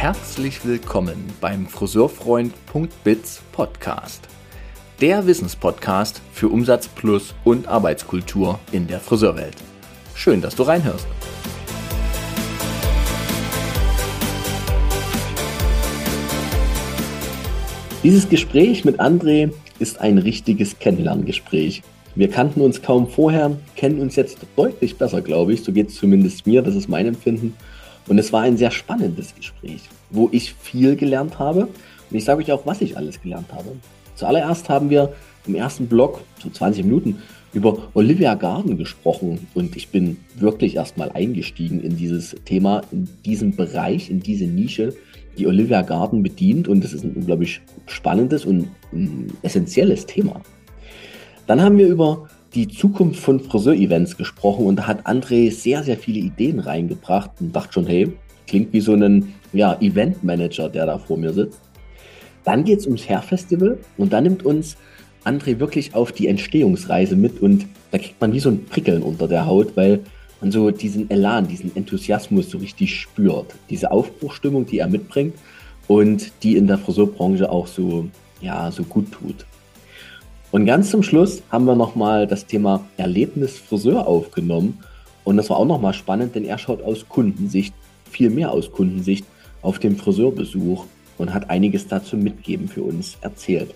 herzlich willkommen beim Friseurfreund.biz Podcast. Der Wissenspodcast für Umsatz plus und Arbeitskultur in der Friseurwelt. Schön, dass du reinhörst. Dieses Gespräch mit André ist ein richtiges Kennenlerngespräch. Wir kannten uns kaum vorher, kennen uns jetzt deutlich besser, glaube ich. So geht es zumindest mir, das ist mein Empfinden. Und es war ein sehr spannendes Gespräch, wo ich viel gelernt habe. Und ich sage euch auch, was ich alles gelernt habe. Zuallererst haben wir im ersten Blog, so 20 Minuten, über Olivia Garden gesprochen. Und ich bin wirklich erstmal eingestiegen in dieses Thema, in diesen Bereich, in diese Nische, die Olivia Garden bedient. Und das ist ein unglaublich spannendes und ein essentielles Thema. Dann haben wir über die Zukunft von Friseur-Events gesprochen und da hat André sehr, sehr viele Ideen reingebracht und dachte schon, hey, klingt wie so ein ja, Event-Manager, der da vor mir sitzt. Dann geht es ums Hair-Festival und da nimmt uns André wirklich auf die Entstehungsreise mit und da kriegt man wie so ein Prickeln unter der Haut, weil man so diesen Elan, diesen Enthusiasmus so richtig spürt. Diese Aufbruchstimmung, die er mitbringt und die in der Friseurbranche auch so, ja, so gut tut. Und ganz zum Schluss haben wir nochmal das Thema Erlebnis Friseur aufgenommen. Und das war auch nochmal spannend, denn er schaut aus Kundensicht, viel mehr aus Kundensicht, auf den Friseurbesuch und hat einiges dazu mitgeben für uns erzählt.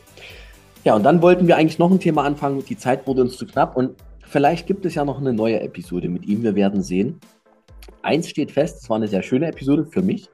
Ja, und dann wollten wir eigentlich noch ein Thema anfangen. Die Zeit wurde uns zu knapp und vielleicht gibt es ja noch eine neue Episode mit ihm. Wir werden sehen. Eins steht fest, es war eine sehr schöne Episode für mich.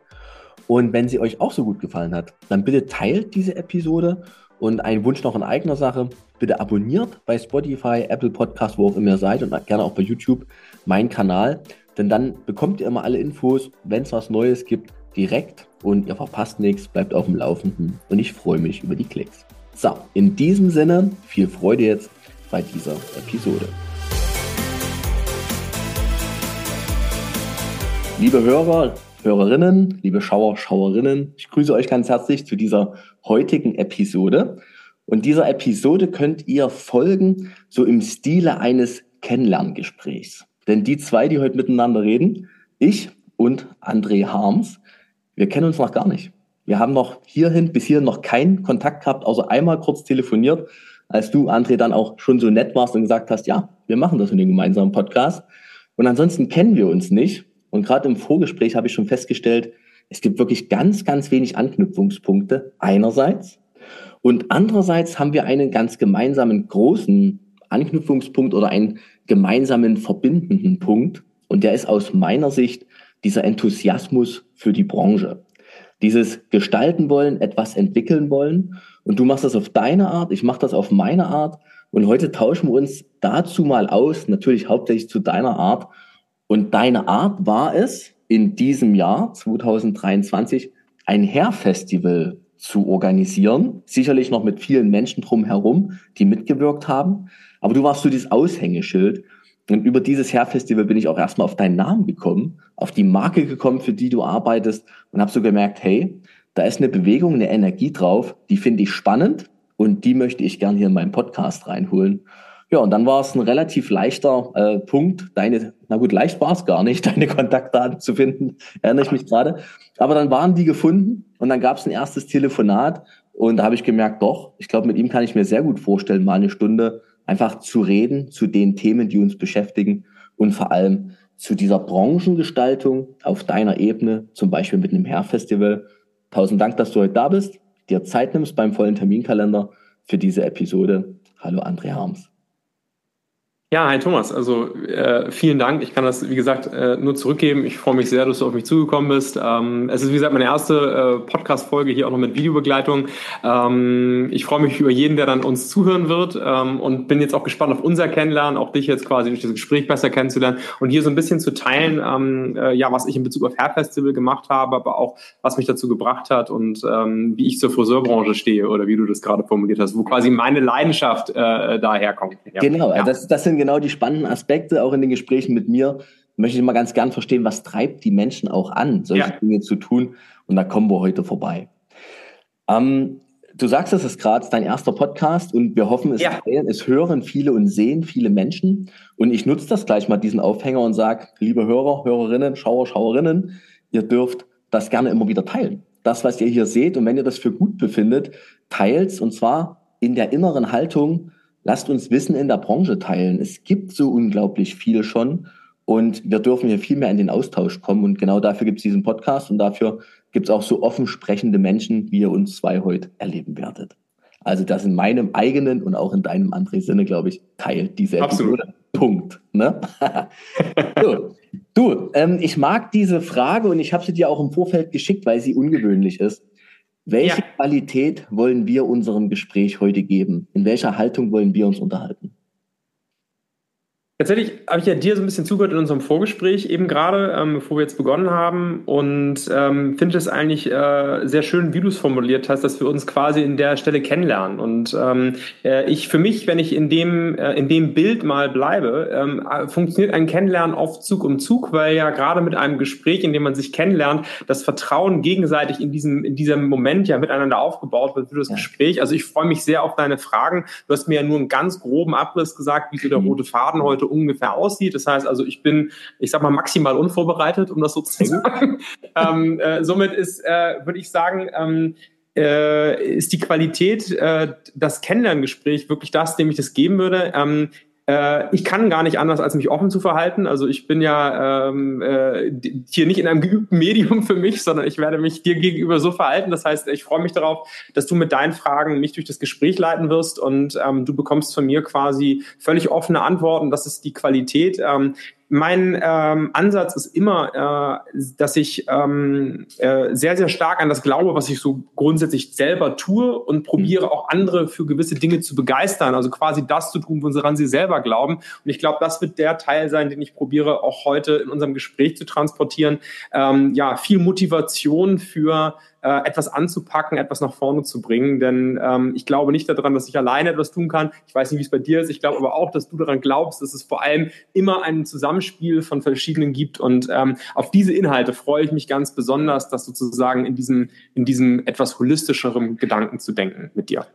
Und wenn sie euch auch so gut gefallen hat, dann bitte teilt diese Episode und ein Wunsch noch in eigener Sache. Bitte abonniert bei Spotify, Apple Podcast, wo auch immer ihr seid und gerne auch bei YouTube meinen Kanal. Denn dann bekommt ihr immer alle Infos, wenn es was Neues gibt, direkt und ihr verpasst nichts, bleibt auf dem Laufenden und ich freue mich über die Klicks. So, in diesem Sinne, viel Freude jetzt bei dieser Episode. Liebe Hörer, Hörerinnen, liebe Schauer, Schauerinnen, ich grüße euch ganz herzlich zu dieser heutigen Episode. Und dieser Episode könnt ihr folgen, so im Stile eines Kennenlerngesprächs. Denn die zwei, die heute miteinander reden, ich und André Harms, wir kennen uns noch gar nicht. Wir haben noch hierhin, bis hier noch keinen Kontakt gehabt, außer einmal kurz telefoniert, als du, André, dann auch schon so nett warst und gesagt hast, ja, wir machen das in den gemeinsamen Podcast. Und ansonsten kennen wir uns nicht. Und gerade im Vorgespräch habe ich schon festgestellt, es gibt wirklich ganz, ganz wenig Anknüpfungspunkte einerseits. Und andererseits haben wir einen ganz gemeinsamen großen Anknüpfungspunkt oder einen gemeinsamen verbindenden Punkt. Und der ist aus meiner Sicht dieser Enthusiasmus für die Branche. Dieses gestalten wollen, etwas entwickeln wollen. Und du machst das auf deine Art, ich mache das auf meine Art. Und heute tauschen wir uns dazu mal aus, natürlich hauptsächlich zu deiner Art und deine Art war es, in diesem Jahr 2023 ein Hair-Festival zu organisieren. Sicherlich noch mit vielen Menschen drumherum, die mitgewirkt haben. Aber du warst so dieses Aushängeschild. Und über dieses Hair-Festival bin ich auch erstmal auf deinen Namen gekommen, auf die Marke gekommen, für die du arbeitest und habe so gemerkt, hey, da ist eine Bewegung, eine Energie drauf, die finde ich spannend und die möchte ich gern hier in meinen Podcast reinholen. Ja, und dann war es ein relativ leichter äh, Punkt, deine, na gut, leicht war es gar nicht, deine Kontaktdaten zu finden, erinnere ich mich gerade. Aber dann waren die gefunden und dann gab es ein erstes Telefonat und da habe ich gemerkt, doch, ich glaube, mit ihm kann ich mir sehr gut vorstellen, mal eine Stunde einfach zu reden zu den Themen, die uns beschäftigen und vor allem zu dieser Branchengestaltung auf deiner Ebene, zum Beispiel mit einem Hair-Festival. Tausend Dank, dass du heute da bist, dir Zeit nimmst beim vollen Terminkalender für diese Episode. Hallo André Harms. Ja, hi Thomas. Also äh, vielen Dank. Ich kann das, wie gesagt, äh, nur zurückgeben. Ich freue mich sehr, dass du auf mich zugekommen bist. Ähm, es ist, wie gesagt, meine erste äh, Podcast-Folge hier auch noch mit Videobegleitung. Ähm, ich freue mich über jeden, der dann uns zuhören wird ähm, und bin jetzt auch gespannt auf unser Kennenlernen, auch dich jetzt quasi durch das Gespräch besser kennenzulernen und hier so ein bisschen zu teilen, ähm, äh, ja, was ich in Bezug auf Hair Festival gemacht habe, aber auch was mich dazu gebracht hat und ähm, wie ich zur Friseurbranche stehe oder wie du das gerade formuliert hast, wo quasi meine Leidenschaft äh, daherkommt. Ja. Genau, ja. das, das sind genau die spannenden Aspekte, auch in den Gesprächen mit mir. Möchte ich immer ganz gern verstehen, was treibt die Menschen auch an, solche ja. Dinge zu tun. Und da kommen wir heute vorbei. Ähm, du sagst, es ist gerade dein erster Podcast und wir hoffen, es, ja. es hören viele und sehen viele Menschen. Und ich nutze das gleich mal, diesen Aufhänger und sage, liebe Hörer, Hörerinnen, Schauer, Schauerinnen, ihr dürft das gerne immer wieder teilen. Das, was ihr hier seht und wenn ihr das für gut befindet, teilt und zwar in der inneren Haltung, lasst uns Wissen in der Branche teilen. Es gibt so unglaublich viel schon und wir dürfen hier viel mehr in den Austausch kommen und genau dafür gibt es diesen Podcast und dafür gibt es auch so offen sprechende Menschen, wie ihr uns zwei heute erleben werdet. Also das in meinem eigenen und auch in deinem André Sinne, glaube ich, teilt diese Absolut. Episode. Punkt. Ne? so. Du, ähm, ich mag diese Frage und ich habe sie dir auch im Vorfeld geschickt, weil sie ungewöhnlich ist. Welche ja. Qualität wollen wir unserem Gespräch heute geben? In welcher Haltung wollen wir uns unterhalten? Tatsächlich habe ich ja dir so ein bisschen zugehört in unserem Vorgespräch eben gerade, ähm, bevor wir jetzt begonnen haben und ähm, finde es eigentlich äh, sehr schön, wie du es formuliert hast, dass wir uns quasi in der Stelle kennenlernen. Und ähm, äh, ich für mich, wenn ich in dem äh, in dem Bild mal bleibe, ähm, äh, funktioniert ein Kennenlernen auf Zug um Zug, weil ja gerade mit einem Gespräch, in dem man sich kennenlernt, das Vertrauen gegenseitig in diesem in diesem Moment ja miteinander aufgebaut wird für das ja. Gespräch. Also ich freue mich sehr auf deine Fragen. Du hast mir ja nur einen ganz groben Abriss gesagt, wie so der rote Faden heute ungefähr aussieht. Das heißt also, ich bin, ich sag mal, maximal unvorbereitet, um das so zu sagen. ähm, äh, somit ist, äh, würde ich sagen, ähm, äh, ist die Qualität, äh, das Kennenlerngespräch wirklich das, dem ich das geben würde. Ähm, äh, ich kann gar nicht anders, als mich offen zu verhalten. Also ich bin ja ähm, äh, hier nicht in einem geübten Medium für mich, sondern ich werde mich dir gegenüber so verhalten. Das heißt, ich freue mich darauf, dass du mit deinen Fragen mich durch das Gespräch leiten wirst und ähm, du bekommst von mir quasi völlig offene Antworten. Das ist die Qualität. Ähm, mein ähm, Ansatz ist immer, äh, dass ich ähm, äh, sehr, sehr stark an das glaube, was ich so grundsätzlich selber tue und probiere mhm. auch andere für gewisse Dinge zu begeistern. Also quasi das zu tun, woran sie selber glauben. Und ich glaube, das wird der Teil sein, den ich probiere auch heute in unserem Gespräch zu transportieren. Ähm, ja, viel Motivation für äh, etwas anzupacken, etwas nach vorne zu bringen. Denn ähm, ich glaube nicht daran, dass ich alleine etwas tun kann. Ich weiß nicht, wie es bei dir ist. Ich glaube aber auch, dass du daran glaubst, dass es vor allem immer ein Zusammenspiel von verschiedenen gibt. Und ähm, auf diese Inhalte freue ich mich ganz besonders, das sozusagen in diesem, in diesem etwas holistischeren Gedanken zu denken mit dir.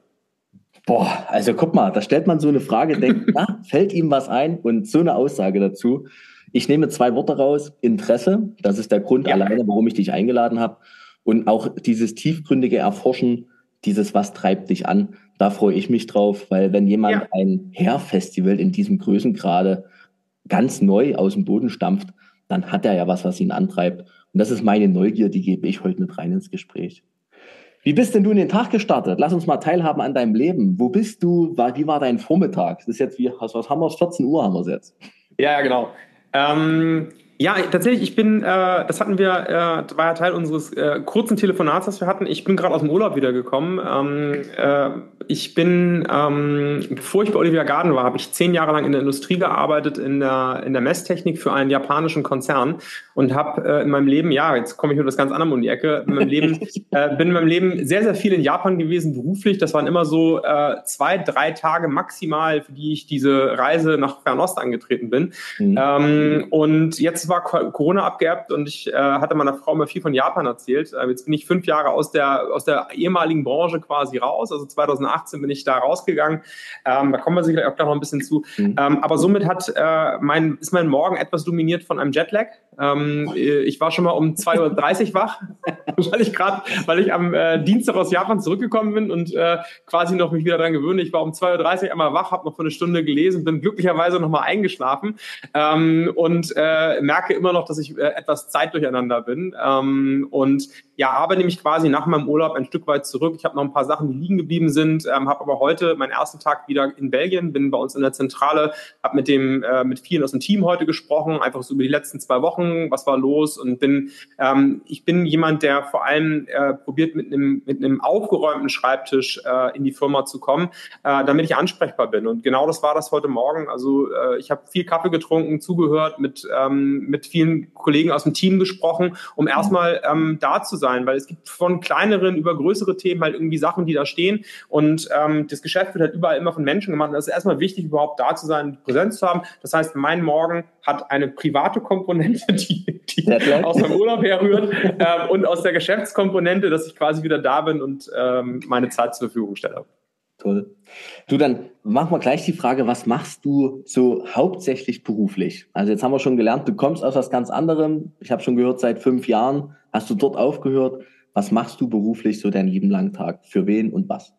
Boah, also guck mal, da stellt man so eine Frage, denkt, na, fällt ihm was ein und so eine Aussage dazu. Ich nehme zwei Worte raus. Interesse, das ist der Grund ja. alleine, warum ich dich eingeladen habe. Und auch dieses tiefgründige Erforschen, dieses Was treibt dich an, da freue ich mich drauf, weil wenn jemand ja. ein Hair-Festival in diesem Größengrade ganz neu aus dem Boden stampft, dann hat er ja was, was ihn antreibt. Und das ist meine Neugier, die gebe ich heute mit rein ins Gespräch. Wie bist denn du in den Tag gestartet? Lass uns mal teilhaben an deinem Leben. Wo bist du? Wie war dein Vormittag? Das ist jetzt wie, was haben wir? 14 Uhr haben wir es jetzt. Ja, genau. Ähm, ja, tatsächlich, ich bin, äh, das hatten wir, äh, war ja Teil unseres äh, kurzen Telefonats, das wir hatten. Ich bin gerade aus dem Urlaub wiedergekommen. Ähm, äh, ich bin, ähm, bevor ich bei Olivia Garden war, habe ich zehn Jahre lang in der Industrie gearbeitet, in der, in der Messtechnik für einen japanischen Konzern und habe äh, in meinem Leben, ja, jetzt komme ich mit was ganz anderem um die Ecke, in meinem Leben, äh, bin in meinem Leben sehr, sehr viel in Japan gewesen, beruflich. Das waren immer so äh, zwei, drei Tage maximal, für die ich diese Reise nach Fernost angetreten bin. Mhm. Ähm, und jetzt war Corona abgeerbt und ich äh, hatte meiner Frau mal viel von Japan erzählt. Äh, jetzt bin ich fünf Jahre aus der, aus der ehemaligen Branche quasi raus. Also 2018 bin ich da rausgegangen. Ähm, da kommen wir sicherlich auch gleich noch ein bisschen zu. Mhm. Ähm, aber somit hat äh, mein, ist mein Morgen etwas dominiert von einem Jetlag. Ähm, äh, ich war schon mal um 2.30 Uhr wach, weil ich gerade, weil ich am äh, Dienstag aus Japan zurückgekommen bin und äh, quasi noch mich wieder daran gewöhne. Ich war um 2.30 Uhr einmal wach, habe noch für eine Stunde gelesen, bin glücklicherweise noch mal eingeschlafen ähm, und äh, merke immer noch, dass ich äh, etwas Zeit durcheinander bin. Ähm, und ja, aber nämlich quasi nach meinem Urlaub ein Stück weit zurück. Ich habe noch ein paar Sachen, die liegen geblieben sind, ähm, habe aber heute meinen ersten Tag wieder in Belgien, bin bei uns in der Zentrale, habe mit dem äh, mit vielen aus dem Team heute gesprochen, einfach so über die letzten zwei Wochen, was war los und bin ähm, ich bin jemand, der vor allem äh, probiert mit einem mit einem aufgeräumten Schreibtisch äh, in die Firma zu kommen, äh, damit ich ansprechbar bin und genau das war das heute Morgen. Also äh, ich habe viel Kaffee getrunken, zugehört, mit ähm, mit vielen Kollegen aus dem Team gesprochen, um erstmal ähm, da zu sein, weil es gibt von kleineren über größere Themen halt irgendwie Sachen, die da stehen und ähm, das Geschäft wird halt überall immer von Menschen gemacht. Und es ist erstmal wichtig, überhaupt da zu sein, Präsenz zu haben. Das heißt, mein Morgen hat eine private Komponente, die, die aus meinem Urlaub herrührt ähm, und aus der Geschäftskomponente, dass ich quasi wieder da bin und ähm, meine Zeit zur Verfügung stelle. Toll. Du, dann machen wir gleich die Frage, was machst du so hauptsächlich beruflich? Also jetzt haben wir schon gelernt, du kommst aus was ganz anderem. Ich habe schon gehört, seit fünf Jahren hast du dort aufgehört? Was machst du beruflich so deinen lieben langen Tag? Für wen und was?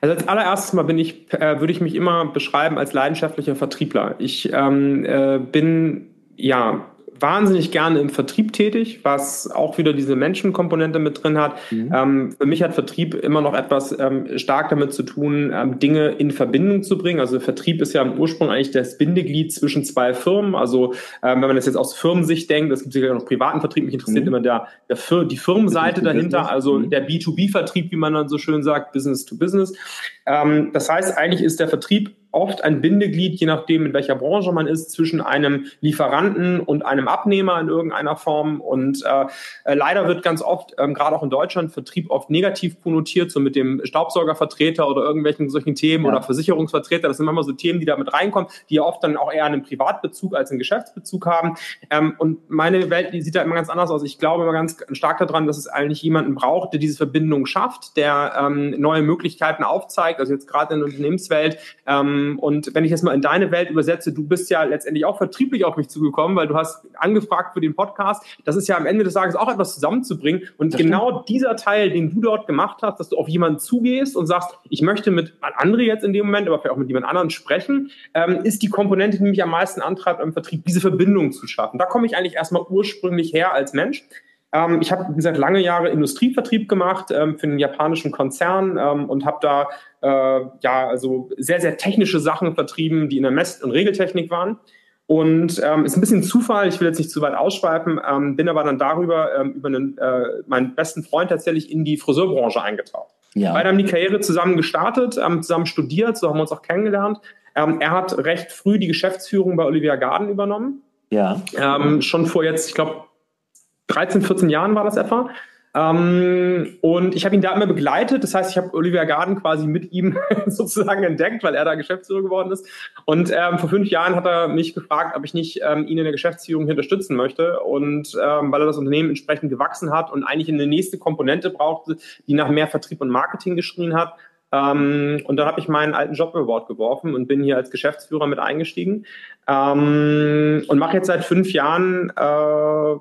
Also als allererstes Mal bin ich, äh, würde ich mich immer beschreiben als leidenschaftlicher Vertriebler. Ich ähm, äh, bin ja wahnsinnig gerne im Vertrieb tätig, was auch wieder diese Menschenkomponente mit drin hat. Mhm. Ähm, für mich hat Vertrieb immer noch etwas ähm, stark damit zu tun, ähm, Dinge in Verbindung zu bringen. Also Vertrieb ist ja im Ursprung eigentlich das Bindeglied zwischen zwei Firmen. Also ähm, wenn man das jetzt aus Firmensicht denkt, es gibt sicher noch privaten Vertrieb, mich interessiert mhm. immer der, der Fir die Firmenseite dahinter, also mhm. der B2B-Vertrieb, wie man dann so schön sagt, Business to Business. Ähm, das heißt, eigentlich ist der Vertrieb oft ein Bindeglied, je nachdem, in welcher Branche man ist, zwischen einem Lieferanten und einem Abnehmer in irgendeiner Form. Und äh, leider wird ganz oft, ähm, gerade auch in Deutschland, Vertrieb oft negativ konnotiert, so mit dem Staubsaugervertreter oder irgendwelchen solchen Themen ja. oder Versicherungsvertreter. Das sind immer so Themen, die da mit reinkommen, die ja oft dann auch eher einen Privatbezug als einen Geschäftsbezug haben. Ähm, und meine Welt, die sieht da immer ganz anders aus. Ich glaube immer ganz stark daran, dass es eigentlich jemanden braucht, der diese Verbindung schafft, der ähm, neue Möglichkeiten aufzeigt. Also jetzt gerade in der Unternehmenswelt, ähm, und wenn ich jetzt mal in deine Welt übersetze, du bist ja letztendlich auch vertrieblich auf mich zugekommen, weil du hast angefragt für den Podcast. Das ist ja am Ende des Tages auch etwas zusammenzubringen. Und das genau stimmt. dieser Teil, den du dort gemacht hast, dass du auf jemanden zugehst und sagst, ich möchte mit André jetzt in dem Moment, aber vielleicht auch mit jemand anderen sprechen, ähm, ist die Komponente, die mich am meisten antreibt im Vertrieb, diese Verbindung zu schaffen. Da komme ich eigentlich erstmal ursprünglich her als Mensch. Ähm, ich habe, wie gesagt, lange Jahre Industrievertrieb gemacht ähm, für einen japanischen Konzern ähm, und habe da äh, ja also sehr, sehr technische Sachen vertrieben, die in der Mess- und Regeltechnik waren. Und ähm, ist ein bisschen Zufall, ich will jetzt nicht zu weit ausschweifen, ähm, bin aber dann darüber, ähm, über einen, äh, meinen besten Freund tatsächlich in die Friseurbranche eingetaucht. Ja. Beide haben die Karriere zusammen gestartet, ähm, zusammen studiert, so haben wir uns auch kennengelernt. Ähm, er hat recht früh die Geschäftsführung bei Olivia Garden übernommen. Ja. Ähm, schon vor jetzt, ich glaube, 13, 14 Jahren war das etwa. Ähm, und ich habe ihn da immer begleitet. Das heißt, ich habe Olivia Garden quasi mit ihm sozusagen entdeckt, weil er da Geschäftsführer geworden ist. Und ähm, vor fünf Jahren hat er mich gefragt, ob ich nicht ähm, ihn in der Geschäftsführung unterstützen möchte. Und ähm, weil er das Unternehmen entsprechend gewachsen hat und eigentlich eine nächste Komponente brauchte, die nach mehr Vertrieb und Marketing geschrien hat. Ähm, und dann habe ich meinen alten Job über geworfen und bin hier als Geschäftsführer mit eingestiegen. Ähm, und mache jetzt seit fünf Jahren äh,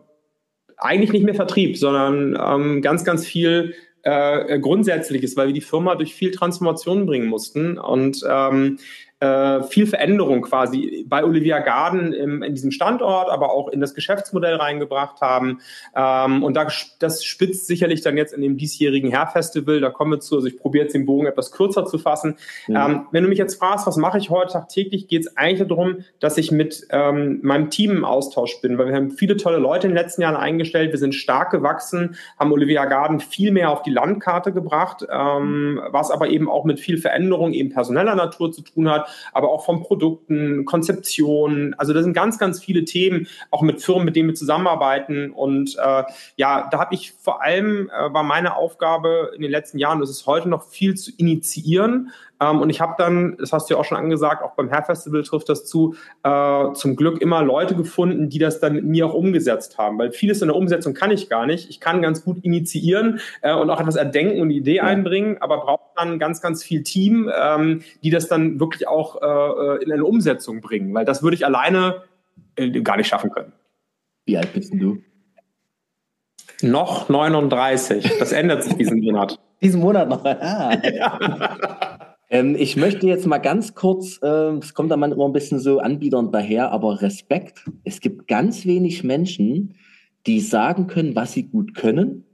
eigentlich nicht mehr Vertrieb, sondern ähm, ganz, ganz viel äh, Grundsätzliches, weil wir die Firma durch viel Transformation bringen mussten. Und ähm, äh, viel Veränderung quasi bei Olivia Garden im, in diesem Standort, aber auch in das Geschäftsmodell reingebracht haben. Ähm, und da, das spitzt sicherlich dann jetzt in dem diesjährigen Hair-Festival, da kommen wir zu, also ich probiere jetzt den Bogen etwas kürzer zu fassen. Mhm. Ähm, wenn du mich jetzt fragst, was mache ich heute tagtäglich, geht es eigentlich darum, dass ich mit ähm, meinem Team im Austausch bin, weil wir haben viele tolle Leute in den letzten Jahren eingestellt, wir sind stark gewachsen, haben Olivia Garden viel mehr auf die Landkarte gebracht, ähm, was aber eben auch mit viel Veränderung eben personeller Natur zu tun hat, aber auch von Produkten, Konzeption. Also da sind ganz, ganz viele Themen, auch mit Firmen, mit denen wir zusammenarbeiten. Und äh, ja, da habe ich vor allem, äh, war meine Aufgabe in den letzten Jahren, das ist heute noch viel zu initiieren, ähm, und ich habe dann, das hast du ja auch schon angesagt, auch beim Hair Festival trifft das zu, äh, zum Glück immer Leute gefunden, die das dann mit mir auch umgesetzt haben. Weil vieles in der Umsetzung kann ich gar nicht. Ich kann ganz gut initiieren äh, und auch etwas erdenken und Idee ja. einbringen, aber braucht dann ganz, ganz viel Team, ähm, die das dann wirklich auch äh, in eine Umsetzung bringen. Weil das würde ich alleine äh, gar nicht schaffen können. Wie alt bist du? Noch 39. Das ändert sich diesen Monat. Diesen Monat noch. Ah. ja. Ähm, ich möchte jetzt mal ganz kurz, äh, es kommt da manchmal ein bisschen so anbiedernd daher, aber Respekt. Es gibt ganz wenig Menschen, die sagen können, was sie gut können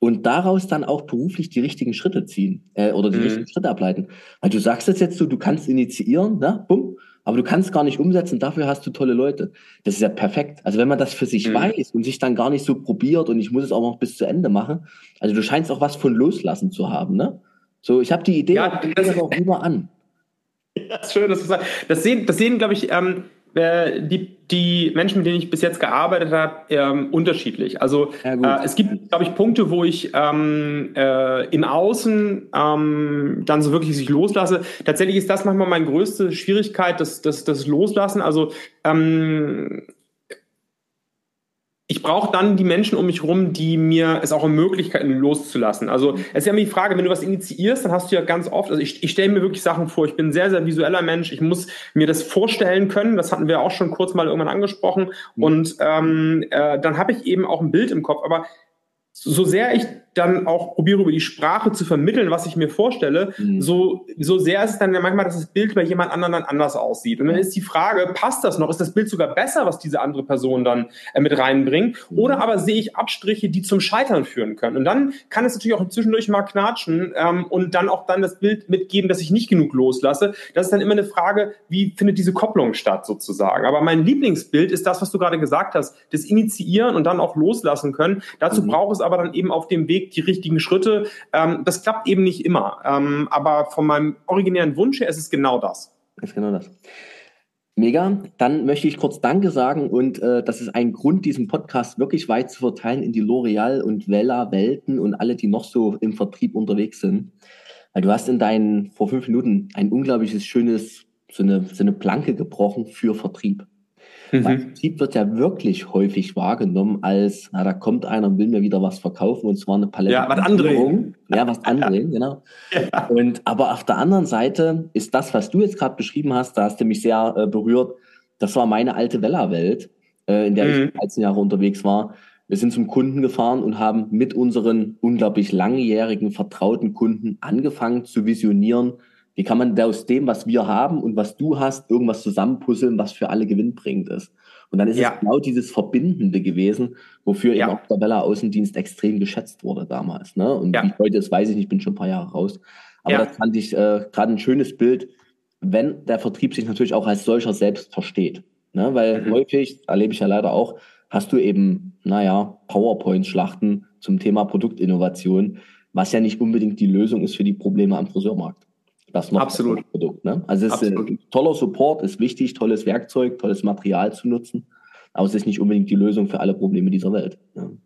und daraus dann auch beruflich die richtigen Schritte ziehen äh, oder die mhm. richtigen Schritte ableiten. Weil du sagst es jetzt so, du kannst initiieren, ne? Bumm, aber du kannst gar nicht umsetzen, dafür hast du tolle Leute. Das ist ja perfekt. Also wenn man das für sich mhm. weiß und sich dann gar nicht so probiert und ich muss es auch noch bis zu Ende machen, also du scheinst auch was von loslassen zu haben, ne? So, ich habe die Idee, ja, das aber auch lieber an. Ja, schön, dass du sagst. Das sehen, das sehen glaube ich, ähm, äh, die, die Menschen, mit denen ich bis jetzt gearbeitet habe, ähm, unterschiedlich. Also ja, äh, es gibt, glaube ich, Punkte, wo ich ähm, äh, im Außen ähm, dann so wirklich sich loslasse. Tatsächlich ist das manchmal meine größte Schwierigkeit, das, das, das Loslassen. Also ähm, ich brauche dann die Menschen um mich herum, die mir es auch ermöglichen, loszulassen. Also es ist ja immer die Frage, wenn du was initiierst, dann hast du ja ganz oft, also ich, ich stelle mir wirklich Sachen vor, ich bin ein sehr, sehr visueller Mensch, ich muss mir das vorstellen können, das hatten wir auch schon kurz mal irgendwann angesprochen. Mhm. und ähm, äh, dann habe ich eben auch ein Bild im Kopf, aber so sehr ich dann auch probiere über die Sprache zu vermitteln, was ich mir vorstelle, mhm. so, so sehr ist es dann ja manchmal, dass das Bild bei jemand anderem dann anders aussieht. Und dann ist die Frage, passt das noch? Ist das Bild sogar besser, was diese andere Person dann äh, mit reinbringt? Mhm. Oder aber sehe ich Abstriche, die zum Scheitern führen können? Und dann kann es natürlich auch zwischendurch mal knatschen ähm, und dann auch dann das Bild mitgeben, dass ich nicht genug loslasse. Das ist dann immer eine Frage, wie findet diese Kopplung statt sozusagen? Aber mein Lieblingsbild ist das, was du gerade gesagt hast, das Initiieren und dann auch loslassen können. Dazu mhm. braucht es aber dann eben auf dem Weg Weg die richtigen Schritte. Ähm, das klappt eben nicht immer. Ähm, aber von meinem originären Wunsch her ist es genau das. Ist genau das. Mega. Dann möchte ich kurz Danke sagen und äh, das ist ein Grund, diesen Podcast wirklich weit zu verteilen in die L'Oreal und Vella Welten und alle, die noch so im Vertrieb unterwegs sind. Weil du hast in deinen vor fünf Minuten ein unglaubliches schönes so eine, so eine Planke gebrochen für Vertrieb. Mhm. Weil Vertrieb wird ja wirklich häufig wahrgenommen als, na, da kommt einer und will mir wieder was verkaufen und zwar eine Palette. Ja, was andere. Ja, was andere, ja. genau. Ja. Und, aber auf der anderen Seite ist das, was du jetzt gerade beschrieben hast, da hast du mich sehr äh, berührt, das war meine alte Vella-Welt, äh, in der mhm. ich 13 Jahre unterwegs war. Wir sind zum Kunden gefahren und haben mit unseren unglaublich langjährigen, vertrauten Kunden angefangen zu visionieren, wie kann man aus dem, was wir haben und was du hast, irgendwas zusammenpuzzeln, was für alle gewinnbringend ist? Und dann ist ja. es genau dieses Verbindende gewesen, wofür ja. eben auch der Bella Außendienst extrem geschätzt wurde damals. Ne? Und ja. wie heute ist, weiß ich nicht, bin schon ein paar Jahre raus. Aber das fand ich äh, gerade ein schönes Bild, wenn der Vertrieb sich natürlich auch als solcher selbst versteht. Ne? Weil mhm. häufig, erlebe ich ja leider auch, hast du eben, naja, PowerPoint-Schlachten zum Thema Produktinnovation, was ja nicht unbedingt die Lösung ist für die Probleme am Friseurmarkt. Das noch Absolut. Produkt. Ne? Also es ist äh, toller Support, ist wichtig, tolles Werkzeug, tolles Material zu nutzen, aber es ist nicht unbedingt die Lösung für alle Probleme dieser Welt. Ne?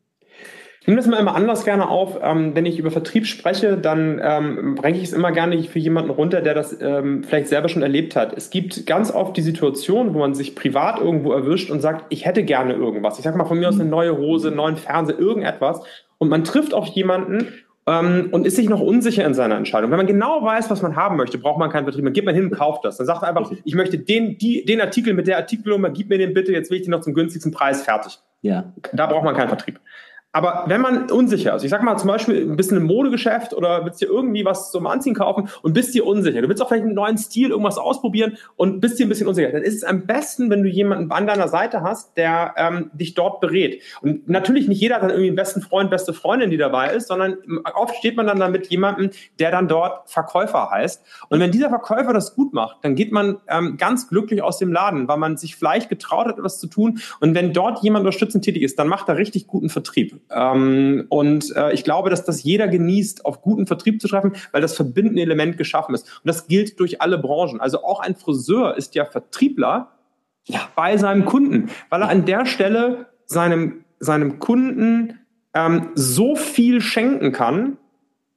Ich nehme das mal immer anders gerne auf. Ähm, wenn ich über Vertrieb spreche, dann ähm, bringe ich es immer gerne für jemanden runter, der das ähm, vielleicht selber schon erlebt hat. Es gibt ganz oft die Situation, wo man sich privat irgendwo erwischt und sagt, ich hätte gerne irgendwas. Ich sage mal von mir aus eine neue Hose, einen neuen Fernseher, irgendetwas. Und man trifft auf jemanden ähm, und ist sich noch unsicher in seiner Entscheidung. Wenn man genau weiß, was man haben möchte, braucht man keinen Vertrieb. Man geht man hin und kauft das. Dann sagt man einfach, ich möchte den, die, den Artikel mit der Artikelnummer, gib mir den bitte, jetzt will ich den noch zum günstigsten Preis fertig. Ja. Da braucht man keinen Vertrieb. Aber wenn man unsicher ist, ich sag mal zum Beispiel ein bisschen im Modegeschäft oder willst dir irgendwie was zum Anziehen kaufen und bist dir unsicher, du willst auch vielleicht einen neuen Stil, irgendwas ausprobieren und bist dir ein bisschen unsicher, dann ist es am besten, wenn du jemanden an deiner Seite hast, der ähm, dich dort berät. Und natürlich nicht jeder hat dann irgendwie einen besten Freund, beste Freundin, die dabei ist, sondern oft steht man dann da mit jemandem, der dann dort Verkäufer heißt. Und wenn dieser Verkäufer das gut macht, dann geht man ähm, ganz glücklich aus dem Laden, weil man sich vielleicht getraut hat, etwas zu tun. Und wenn dort jemand unterstützend tätig ist, dann macht er richtig guten Vertrieb. Ähm, und äh, ich glaube, dass das jeder genießt, auf guten Vertrieb zu treffen, weil das verbindende Element geschaffen ist. Und das gilt durch alle Branchen. Also auch ein Friseur ist ja Vertriebler ja. bei seinem Kunden, weil er an der Stelle seinem, seinem Kunden ähm, so viel schenken kann,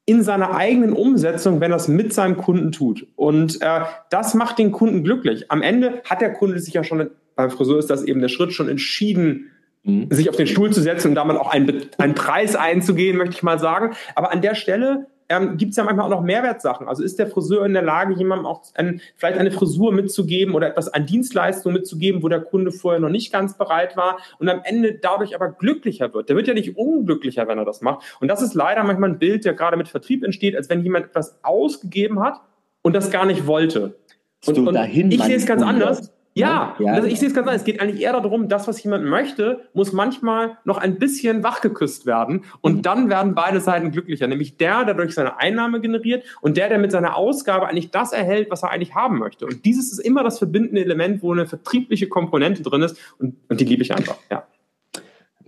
in seiner eigenen Umsetzung, wenn er es mit seinem Kunden tut. Und äh, das macht den Kunden glücklich. Am Ende hat der Kunde sich ja schon, beim Friseur ist das eben der Schritt, schon entschieden, mhm. sich auf den Stuhl zu setzen und damit auch einen, einen Preis einzugehen, möchte ich mal sagen. Aber an der Stelle ähm, gibt es ja manchmal auch noch Mehrwertsachen. Also ist der Friseur in der Lage, jemandem auch ein, vielleicht eine Frisur mitzugeben oder etwas an Dienstleistung mitzugeben, wo der Kunde vorher noch nicht ganz bereit war und am Ende dadurch aber glücklicher wird. Der wird ja nicht unglücklicher, wenn er das macht. Und das ist leider manchmal ein Bild, der gerade mit Vertrieb entsteht, als wenn jemand etwas ausgegeben hat und das gar nicht wollte. Und, und ich sehe es ganz anders. Ja, ja also ich sehe es ganz anders. Es geht eigentlich eher darum, das, was jemand möchte, muss manchmal noch ein bisschen wachgeküsst werden. Und mhm. dann werden beide Seiten glücklicher. Nämlich der, der durch seine Einnahme generiert und der, der mit seiner Ausgabe eigentlich das erhält, was er eigentlich haben möchte. Und dieses ist immer das verbindende Element, wo eine vertriebliche Komponente drin ist. Und, und die liebe ich einfach, ja.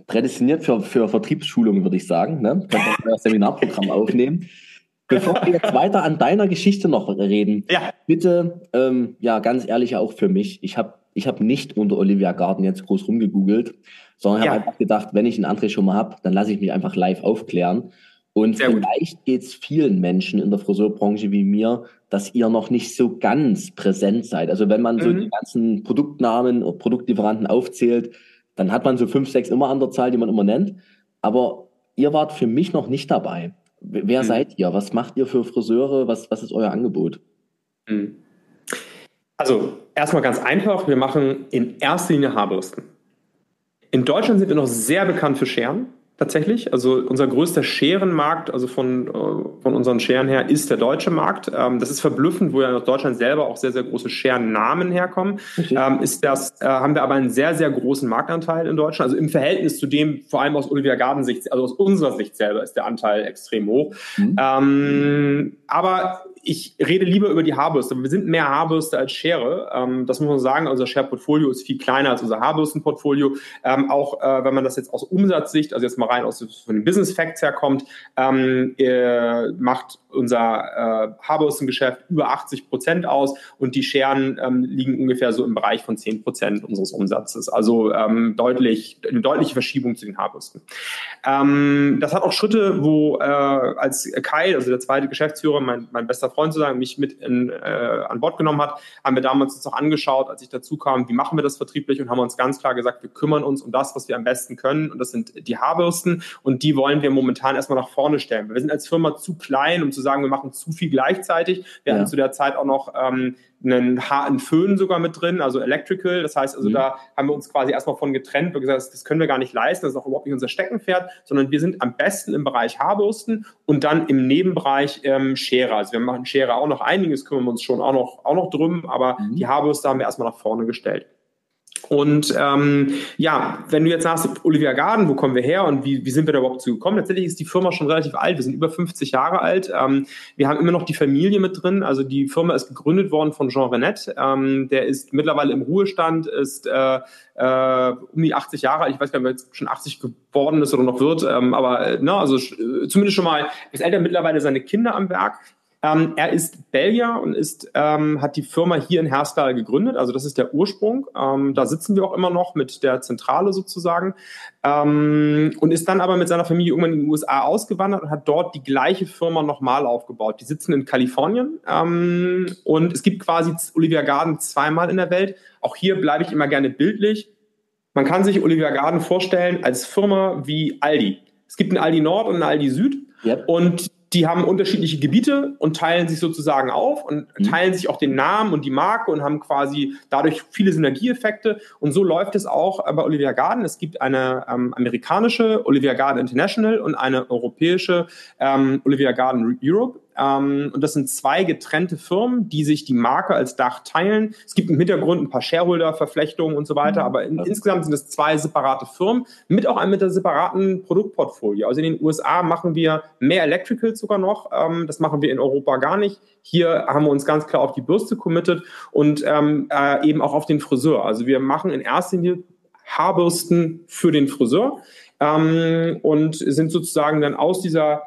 Prädestiniert für, für Vertriebsschulungen, würde ich sagen. Ne? Wir das Seminarprogramm aufnehmen. Bevor wir jetzt weiter an deiner Geschichte noch reden, ja. bitte, ähm, ja, ganz ehrlich auch für mich, ich habe ich hab nicht unter Olivia Garden jetzt groß rumgegoogelt, sondern ja. habe einfach gedacht, wenn ich einen André schon mal habe, dann lasse ich mich einfach live aufklären. Und Sehr vielleicht geht es vielen Menschen in der Friseurbranche wie mir, dass ihr noch nicht so ganz präsent seid. Also wenn man mhm. so die ganzen Produktnamen oder Produktlieferanten aufzählt, dann hat man so fünf, sechs immer an der Zahl, die man immer nennt. Aber ihr wart für mich noch nicht dabei. Wer mhm. seid ihr? Was macht ihr für Friseure? Was, was ist euer Angebot? Mhm. Also erstmal ganz einfach, wir machen in erster Linie Haarbürsten. In Deutschland sind wir noch sehr bekannt für Scheren tatsächlich. Also unser größter Scherenmarkt, also von, äh, von unseren Scheren her, ist der deutsche Markt. Ähm, das ist verblüffend, wo ja aus Deutschland selber auch sehr, sehr große Scherennamen herkommen. Okay. Ähm, ist das, äh, haben wir aber einen sehr, sehr großen Marktanteil in Deutschland. Also im Verhältnis zu dem, vor allem aus Olivia Garden Sicht, also aus unserer Sicht selber, ist der Anteil extrem hoch. Mhm. Ähm, aber ich rede lieber über die Haarbürste. Wir sind mehr Haarbürste als Schere. Ähm, das muss man sagen. Unser Share-Portfolio ist viel kleiner als unser Haarbürstenportfolio. Ähm, auch äh, wenn man das jetzt aus Umsatzsicht, also jetzt mal rein aus von den Business Facts herkommt, ähm, äh, macht unser äh, Haarbürstengeschäft über 80 Prozent aus und die Scheren ähm, liegen ungefähr so im Bereich von 10 Prozent unseres Umsatzes. Also ähm, deutlich, eine deutliche Verschiebung zu den Haarbürsten. Ähm, das hat auch Schritte, wo äh, als Kai, also der zweite Geschäftsführer, mein, mein bester Freund sozusagen, mich mit in, äh, an Bord genommen hat, haben wir damals uns auch angeschaut, als ich dazu kam, wie machen wir das vertrieblich und haben uns ganz klar gesagt, wir kümmern uns um das, was wir am besten können und das sind die Haarbürsten und die wollen wir momentan erstmal nach vorne stellen. Wir sind als Firma zu klein, um zu sagen, wir machen zu viel gleichzeitig. Wir ja. hatten zu der Zeit auch noch ähm, einen, ha einen Föhn sogar mit drin, also Electrical. Das heißt, also mhm. da haben wir uns quasi erstmal von getrennt und gesagt, das können wir gar nicht leisten, das ist auch überhaupt nicht unser Steckenpferd, sondern wir sind am besten im Bereich Haarbürsten und dann im Nebenbereich ähm, Schere. Also wir machen Schere auch noch einiges, kümmern wir uns schon auch noch, auch noch drum, aber mhm. die Haarbürste haben wir erstmal nach vorne gestellt. Und ähm, ja, wenn du jetzt sagst, Olivia Garden, wo kommen wir her und wie, wie sind wir da überhaupt zu gekommen? Tatsächlich ist die Firma schon relativ alt. Wir sind über 50 Jahre alt. Ähm, wir haben immer noch die Familie mit drin. Also die Firma ist gegründet worden von Jean Renet. Ähm, der ist mittlerweile im Ruhestand, ist äh, äh, um die 80 Jahre alt. Ich weiß gar nicht, ob er jetzt schon 80 geworden ist oder noch wird. Ähm, aber äh, na, also äh, zumindest schon mal ist älter mittlerweile seine Kinder am Werk. Ähm, er ist Belgier und ist, ähm, hat die Firma hier in Herstal gegründet. Also das ist der Ursprung. Ähm, da sitzen wir auch immer noch mit der Zentrale sozusagen. Ähm, und ist dann aber mit seiner Familie irgendwann in den USA ausgewandert und hat dort die gleiche Firma nochmal aufgebaut. Die sitzen in Kalifornien ähm, und es gibt quasi Olivia Garden zweimal in der Welt. Auch hier bleibe ich immer gerne bildlich. Man kann sich Olivia Garden vorstellen als Firma wie Aldi. Es gibt einen Aldi Nord und einen Aldi Süd. Yep. Und die haben unterschiedliche Gebiete und teilen sich sozusagen auf und mhm. teilen sich auch den Namen und die Marke und haben quasi dadurch viele Synergieeffekte. Und so läuft es auch bei Olivia Garden. Es gibt eine ähm, amerikanische Olivia Garden International und eine europäische ähm, Olivia Garden Europe. Ähm, und das sind zwei getrennte Firmen, die sich die Marke als Dach teilen. Es gibt im Hintergrund ein paar Shareholder-Verflechtungen und so weiter, mhm. aber in, insgesamt sind es zwei separate Firmen mit auch einem mit einem separaten Produktportfolio. Also in den USA machen wir mehr Electricals sogar noch. Ähm, das machen wir in Europa gar nicht. Hier haben wir uns ganz klar auf die Bürste committed und ähm, äh, eben auch auf den Friseur. Also wir machen in erster Linie Haarbürsten für den Friseur ähm, und sind sozusagen dann aus dieser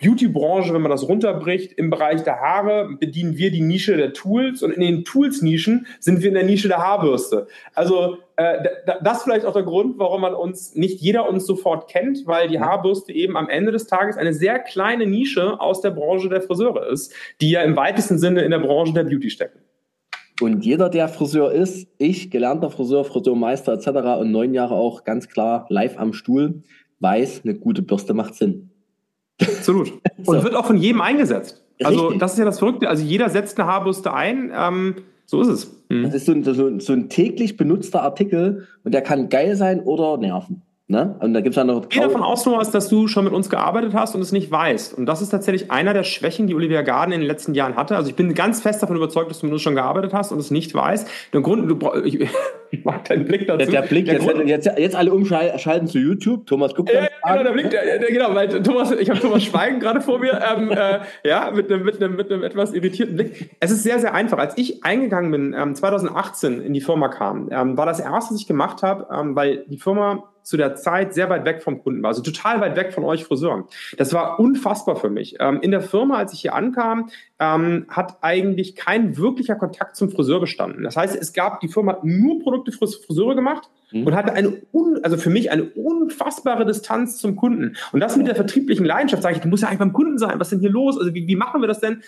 Beauty-Branche, wenn man das runterbricht, im Bereich der Haare bedienen wir die Nische der Tools und in den Tools-Nischen sind wir in der Nische der Haarbürste. Also äh, das ist vielleicht auch der Grund, warum man uns, nicht jeder uns sofort kennt, weil die Haarbürste eben am Ende des Tages eine sehr kleine Nische aus der Branche der Friseure ist, die ja im weitesten Sinne in der Branche der Beauty stecken. Und jeder, der Friseur ist, ich, gelernter Friseur, Friseurmeister etc. und neun Jahre auch ganz klar live am Stuhl, weiß, eine gute Bürste macht Sinn. Absolut. Und so. wird auch von jedem eingesetzt. Also Richtig. das ist ja das Verrückte. Also jeder setzt eine Haarbürste ein. Ähm, so ist es. Mhm. Das ist so ein, so, so ein täglich benutzter Artikel und der kann geil sein oder nerven. Ne? Und da gibt's dann noch. Ich gehe davon aus, Thomas, dass du schon mit uns gearbeitet hast und es nicht weißt. Und das ist tatsächlich einer der Schwächen, die Olivia Garden in den letzten Jahren hatte. Also ich bin ganz fest davon überzeugt, dass du mit uns schon gearbeitet hast und es nicht weißt. Der Grund, du, ich, ich mag deinen Blick dazu. Der, der Blick, der jetzt, Grund, jetzt, jetzt, alle umschalten zu YouTube. Thomas guckt ja, genau, der Blick, der, der, genau, weil Thomas, ich habe Thomas Schweigen gerade vor mir, ähm, äh, ja, mit einem, mit, einem, mit einem etwas irritierten Blick. Es ist sehr, sehr einfach. Als ich eingegangen bin, ähm, 2018 in die Firma kam, ähm, war das erste, was ich gemacht habe, ähm, weil die Firma zu der Zeit sehr weit weg vom Kunden war, also total weit weg von euch Friseuren. Das war unfassbar für mich. Ähm, in der Firma, als ich hier ankam, ähm, hat eigentlich kein wirklicher Kontakt zum Friseur bestanden. Das heißt, es gab, die Firma hat nur Produkte für Friseure gemacht mhm. und hatte eine, un, also für mich eine unfassbare Distanz zum Kunden. Und das mit der vertrieblichen Leidenschaft, sage ich, du musst ja eigentlich beim Kunden sein. Was ist denn hier los? Also wie, wie machen wir das denn?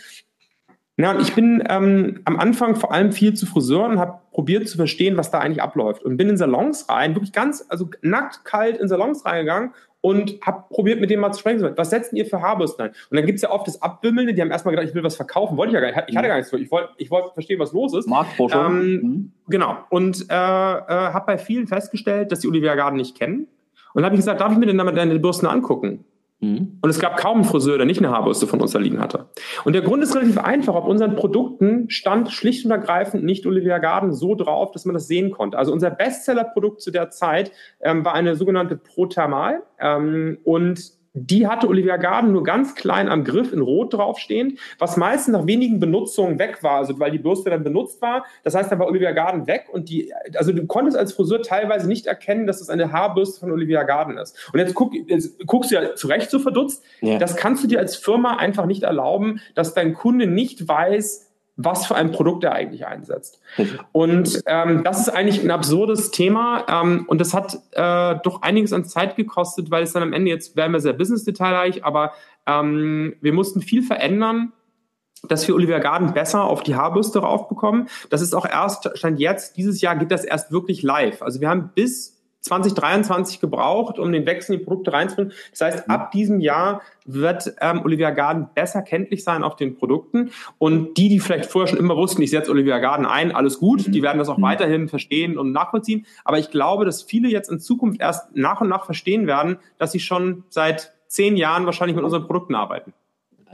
Ja, und ich bin ähm, am Anfang vor allem viel zu Friseuren und habe probiert zu verstehen, was da eigentlich abläuft. Und bin in Salons rein, wirklich ganz, also nackt, kalt in Salons reingegangen und habe probiert, mit dem mal zu sprechen. Was setzen ihr für Haarbürsten ein? Und dann gibt es ja oft das Abwimmelnde, die haben erstmal gedacht, ich will was verkaufen, wollte ich ja gar nicht. Ich hatte gar nichts vor. Ich wollte ich wollt verstehen, was los ist. Marktforschung. Ähm, mhm. Genau. Und äh, äh, habe bei vielen festgestellt, dass die Olivia Garden nicht kennen. Und habe ich gesagt, darf ich mir denn damit deine Bürsten angucken? Mhm. Und es gab kaum einen Friseur, der nicht eine Haarbürste von uns da liegen hatte. Und der Grund ist relativ einfach. Auf unseren Produkten stand schlicht und ergreifend nicht Olivia Garden so drauf, dass man das sehen konnte. Also unser Bestsellerprodukt zu der Zeit ähm, war eine sogenannte Prothermal. Ähm, und die hatte Olivia Garden nur ganz klein am Griff in Rot draufstehend, was meistens nach wenigen Benutzungen weg war, also weil die Bürste dann benutzt war. Das heißt, da war Olivia Garden weg und die, also du konntest als Friseur teilweise nicht erkennen, dass das eine Haarbürste von Olivia Garden ist. Und jetzt, guck, jetzt guckst du ja zu Recht so verdutzt. Ja. Das kannst du dir als Firma einfach nicht erlauben, dass dein Kunde nicht weiß, was für ein Produkt er eigentlich einsetzt. Und ähm, das ist eigentlich ein absurdes Thema ähm, und das hat äh, doch einiges an Zeit gekostet, weil es dann am Ende jetzt werden wir sehr business-detailreich, aber ähm, wir mussten viel verändern, dass wir Olivia Garden besser auf die Haarbürste raufbekommen. Das ist auch erst, stand jetzt, dieses Jahr geht das erst wirklich live. Also wir haben bis 2023 gebraucht, um den Wechsel in die Produkte reinzubringen. Das heißt, ab diesem Jahr wird ähm, Olivia Garden besser kenntlich sein auf den Produkten. Und die, die vielleicht vorher schon immer wussten, ich setze Olivia Garden ein, alles gut, die werden das auch mhm. weiterhin verstehen und nachvollziehen. Aber ich glaube, dass viele jetzt in Zukunft erst nach und nach verstehen werden, dass sie schon seit zehn Jahren wahrscheinlich mit unseren Produkten arbeiten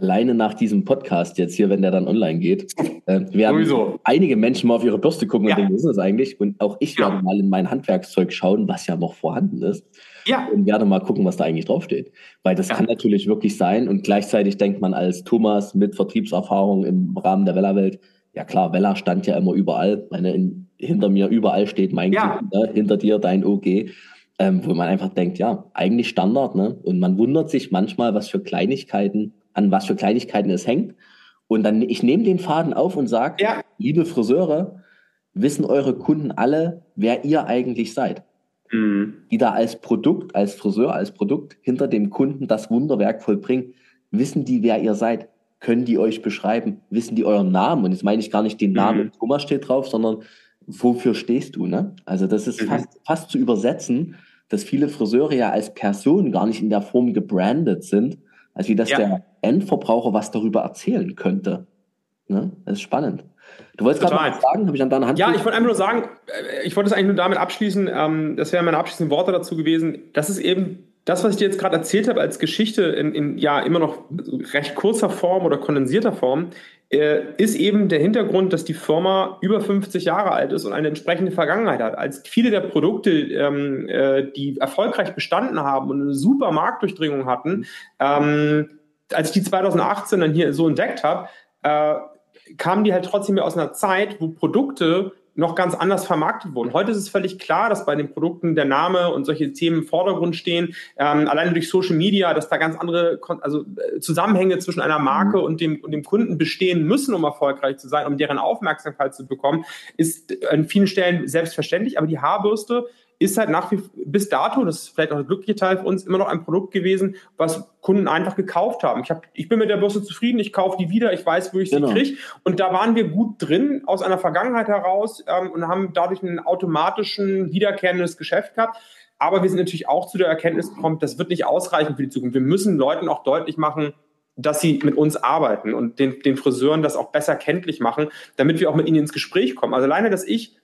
alleine nach diesem Podcast jetzt hier, wenn der dann online geht, äh, werden Sowieso. einige Menschen mal auf ihre Bürste gucken ja. und denken, was ist das eigentlich? Und auch ich ja. werde mal in mein Handwerkszeug schauen, was ja noch vorhanden ist. Ja. Und werde mal gucken, was da eigentlich draufsteht. Weil das kann natürlich wirklich sein. Und gleichzeitig denkt man als Thomas mit Vertriebserfahrung im Rahmen der Weller-Welt, ja klar, Weller stand ja immer überall. Meine, in, hinter mir überall steht mein ja. Kind, ne? hinter dir dein OG. Ähm, wo man einfach denkt, ja, eigentlich Standard, ne? Und man wundert sich manchmal, was für Kleinigkeiten an was für Kleinigkeiten es hängt. Und dann, ich nehme den Faden auf und sage, ja. liebe Friseure, wissen eure Kunden alle, wer ihr eigentlich seid. Mhm. Die da als Produkt, als Friseur, als Produkt hinter dem Kunden das Wunderwerk vollbringen. Wissen die, wer ihr seid? Können die euch beschreiben? Wissen die euren Namen? Und jetzt meine ich gar nicht den Namen, mhm. Thomas steht drauf, sondern wofür stehst du? Ne? Also das ist mhm. fast, fast zu übersetzen, dass viele Friseure ja als Person gar nicht in der Form gebrandet sind, als wie das ja. der Endverbraucher was darüber erzählen könnte. Ne? Das ist spannend. Du wolltest gerade was sagen, habe ich an deiner Hand. Ja, ich wollte einfach nur sagen, äh, ich wollte es eigentlich nur damit abschließen, ähm, das wären meine abschließenden Worte dazu gewesen. Das ist eben das, was ich dir jetzt gerade erzählt habe als Geschichte in, in ja immer noch recht kurzer Form oder kondensierter Form, äh, ist eben der Hintergrund, dass die Firma über 50 Jahre alt ist und eine entsprechende Vergangenheit hat. Als viele der Produkte, ähm, äh, die erfolgreich bestanden haben und eine super Marktdurchdringung hatten, ähm, als ich die 2018 dann hier so entdeckt habe, äh, kamen die halt trotzdem aus einer Zeit, wo Produkte noch ganz anders vermarktet wurden. Heute ist es völlig klar, dass bei den Produkten der Name und solche Themen im Vordergrund stehen. Ähm, alleine durch Social Media, dass da ganz andere also, äh, Zusammenhänge zwischen einer Marke mhm. und, dem, und dem Kunden bestehen müssen, um erfolgreich zu sein, um deren Aufmerksamkeit zu bekommen, ist an vielen Stellen selbstverständlich. Aber die Haarbürste ist halt nach wie bis dato, das ist vielleicht auch der glückliche Teil für uns, immer noch ein Produkt gewesen, was Kunden einfach gekauft haben. Ich, hab, ich bin mit der Börse zufrieden, ich kaufe die wieder, ich weiß, wo ich genau. sie kriege. Und da waren wir gut drin aus einer Vergangenheit heraus ähm, und haben dadurch ein automatischen, wiederkehrendes Geschäft gehabt. Aber wir sind natürlich auch zu der Erkenntnis gekommen, das wird nicht ausreichen für die Zukunft. Wir müssen Leuten auch deutlich machen, dass sie mit uns arbeiten und den, den Friseuren das auch besser kenntlich machen, damit wir auch mit ihnen ins Gespräch kommen. Also alleine, dass ich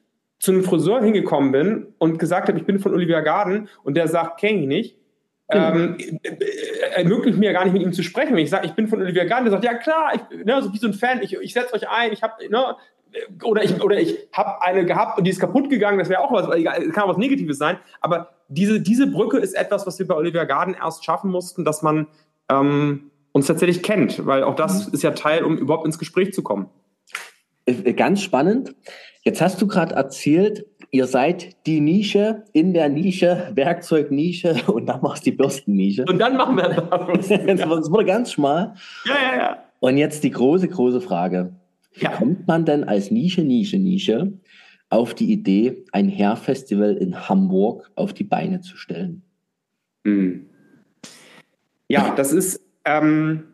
zu einem Friseur hingekommen bin und gesagt habe, ich bin von Olivia Garden und der sagt, kenne ich nicht, ähm, ermöglicht mir gar nicht mit ihm zu sprechen. Wenn ich sage, ich bin von Olivia Garden, der sagt, ja klar, ich, ne, so wie so ein Fan, ich, ich setze euch ein, ich habe, ne, oder ich, oder ich habe eine gehabt und die ist kaputt gegangen, das wäre auch was, kann auch was Negatives sein, aber diese, diese Brücke ist etwas, was wir bei Olivia Garden erst schaffen mussten, dass man ähm, uns tatsächlich kennt, weil auch das mhm. ist ja Teil, um überhaupt ins Gespräch zu kommen. Äh, ganz spannend. Jetzt hast du gerade erzählt, ihr seid die Nische in der Nische, Werkzeugnische und dann machst du die Bürstennische. Und dann machen wir das. das wurde ganz schmal. Ja, ja, ja. Und jetzt die große, große Frage. Wie ja. kommt man denn als Nische, Nische, Nische auf die Idee, ein Hair-Festival in Hamburg auf die Beine zu stellen? Mhm. Ja, das ist, ähm,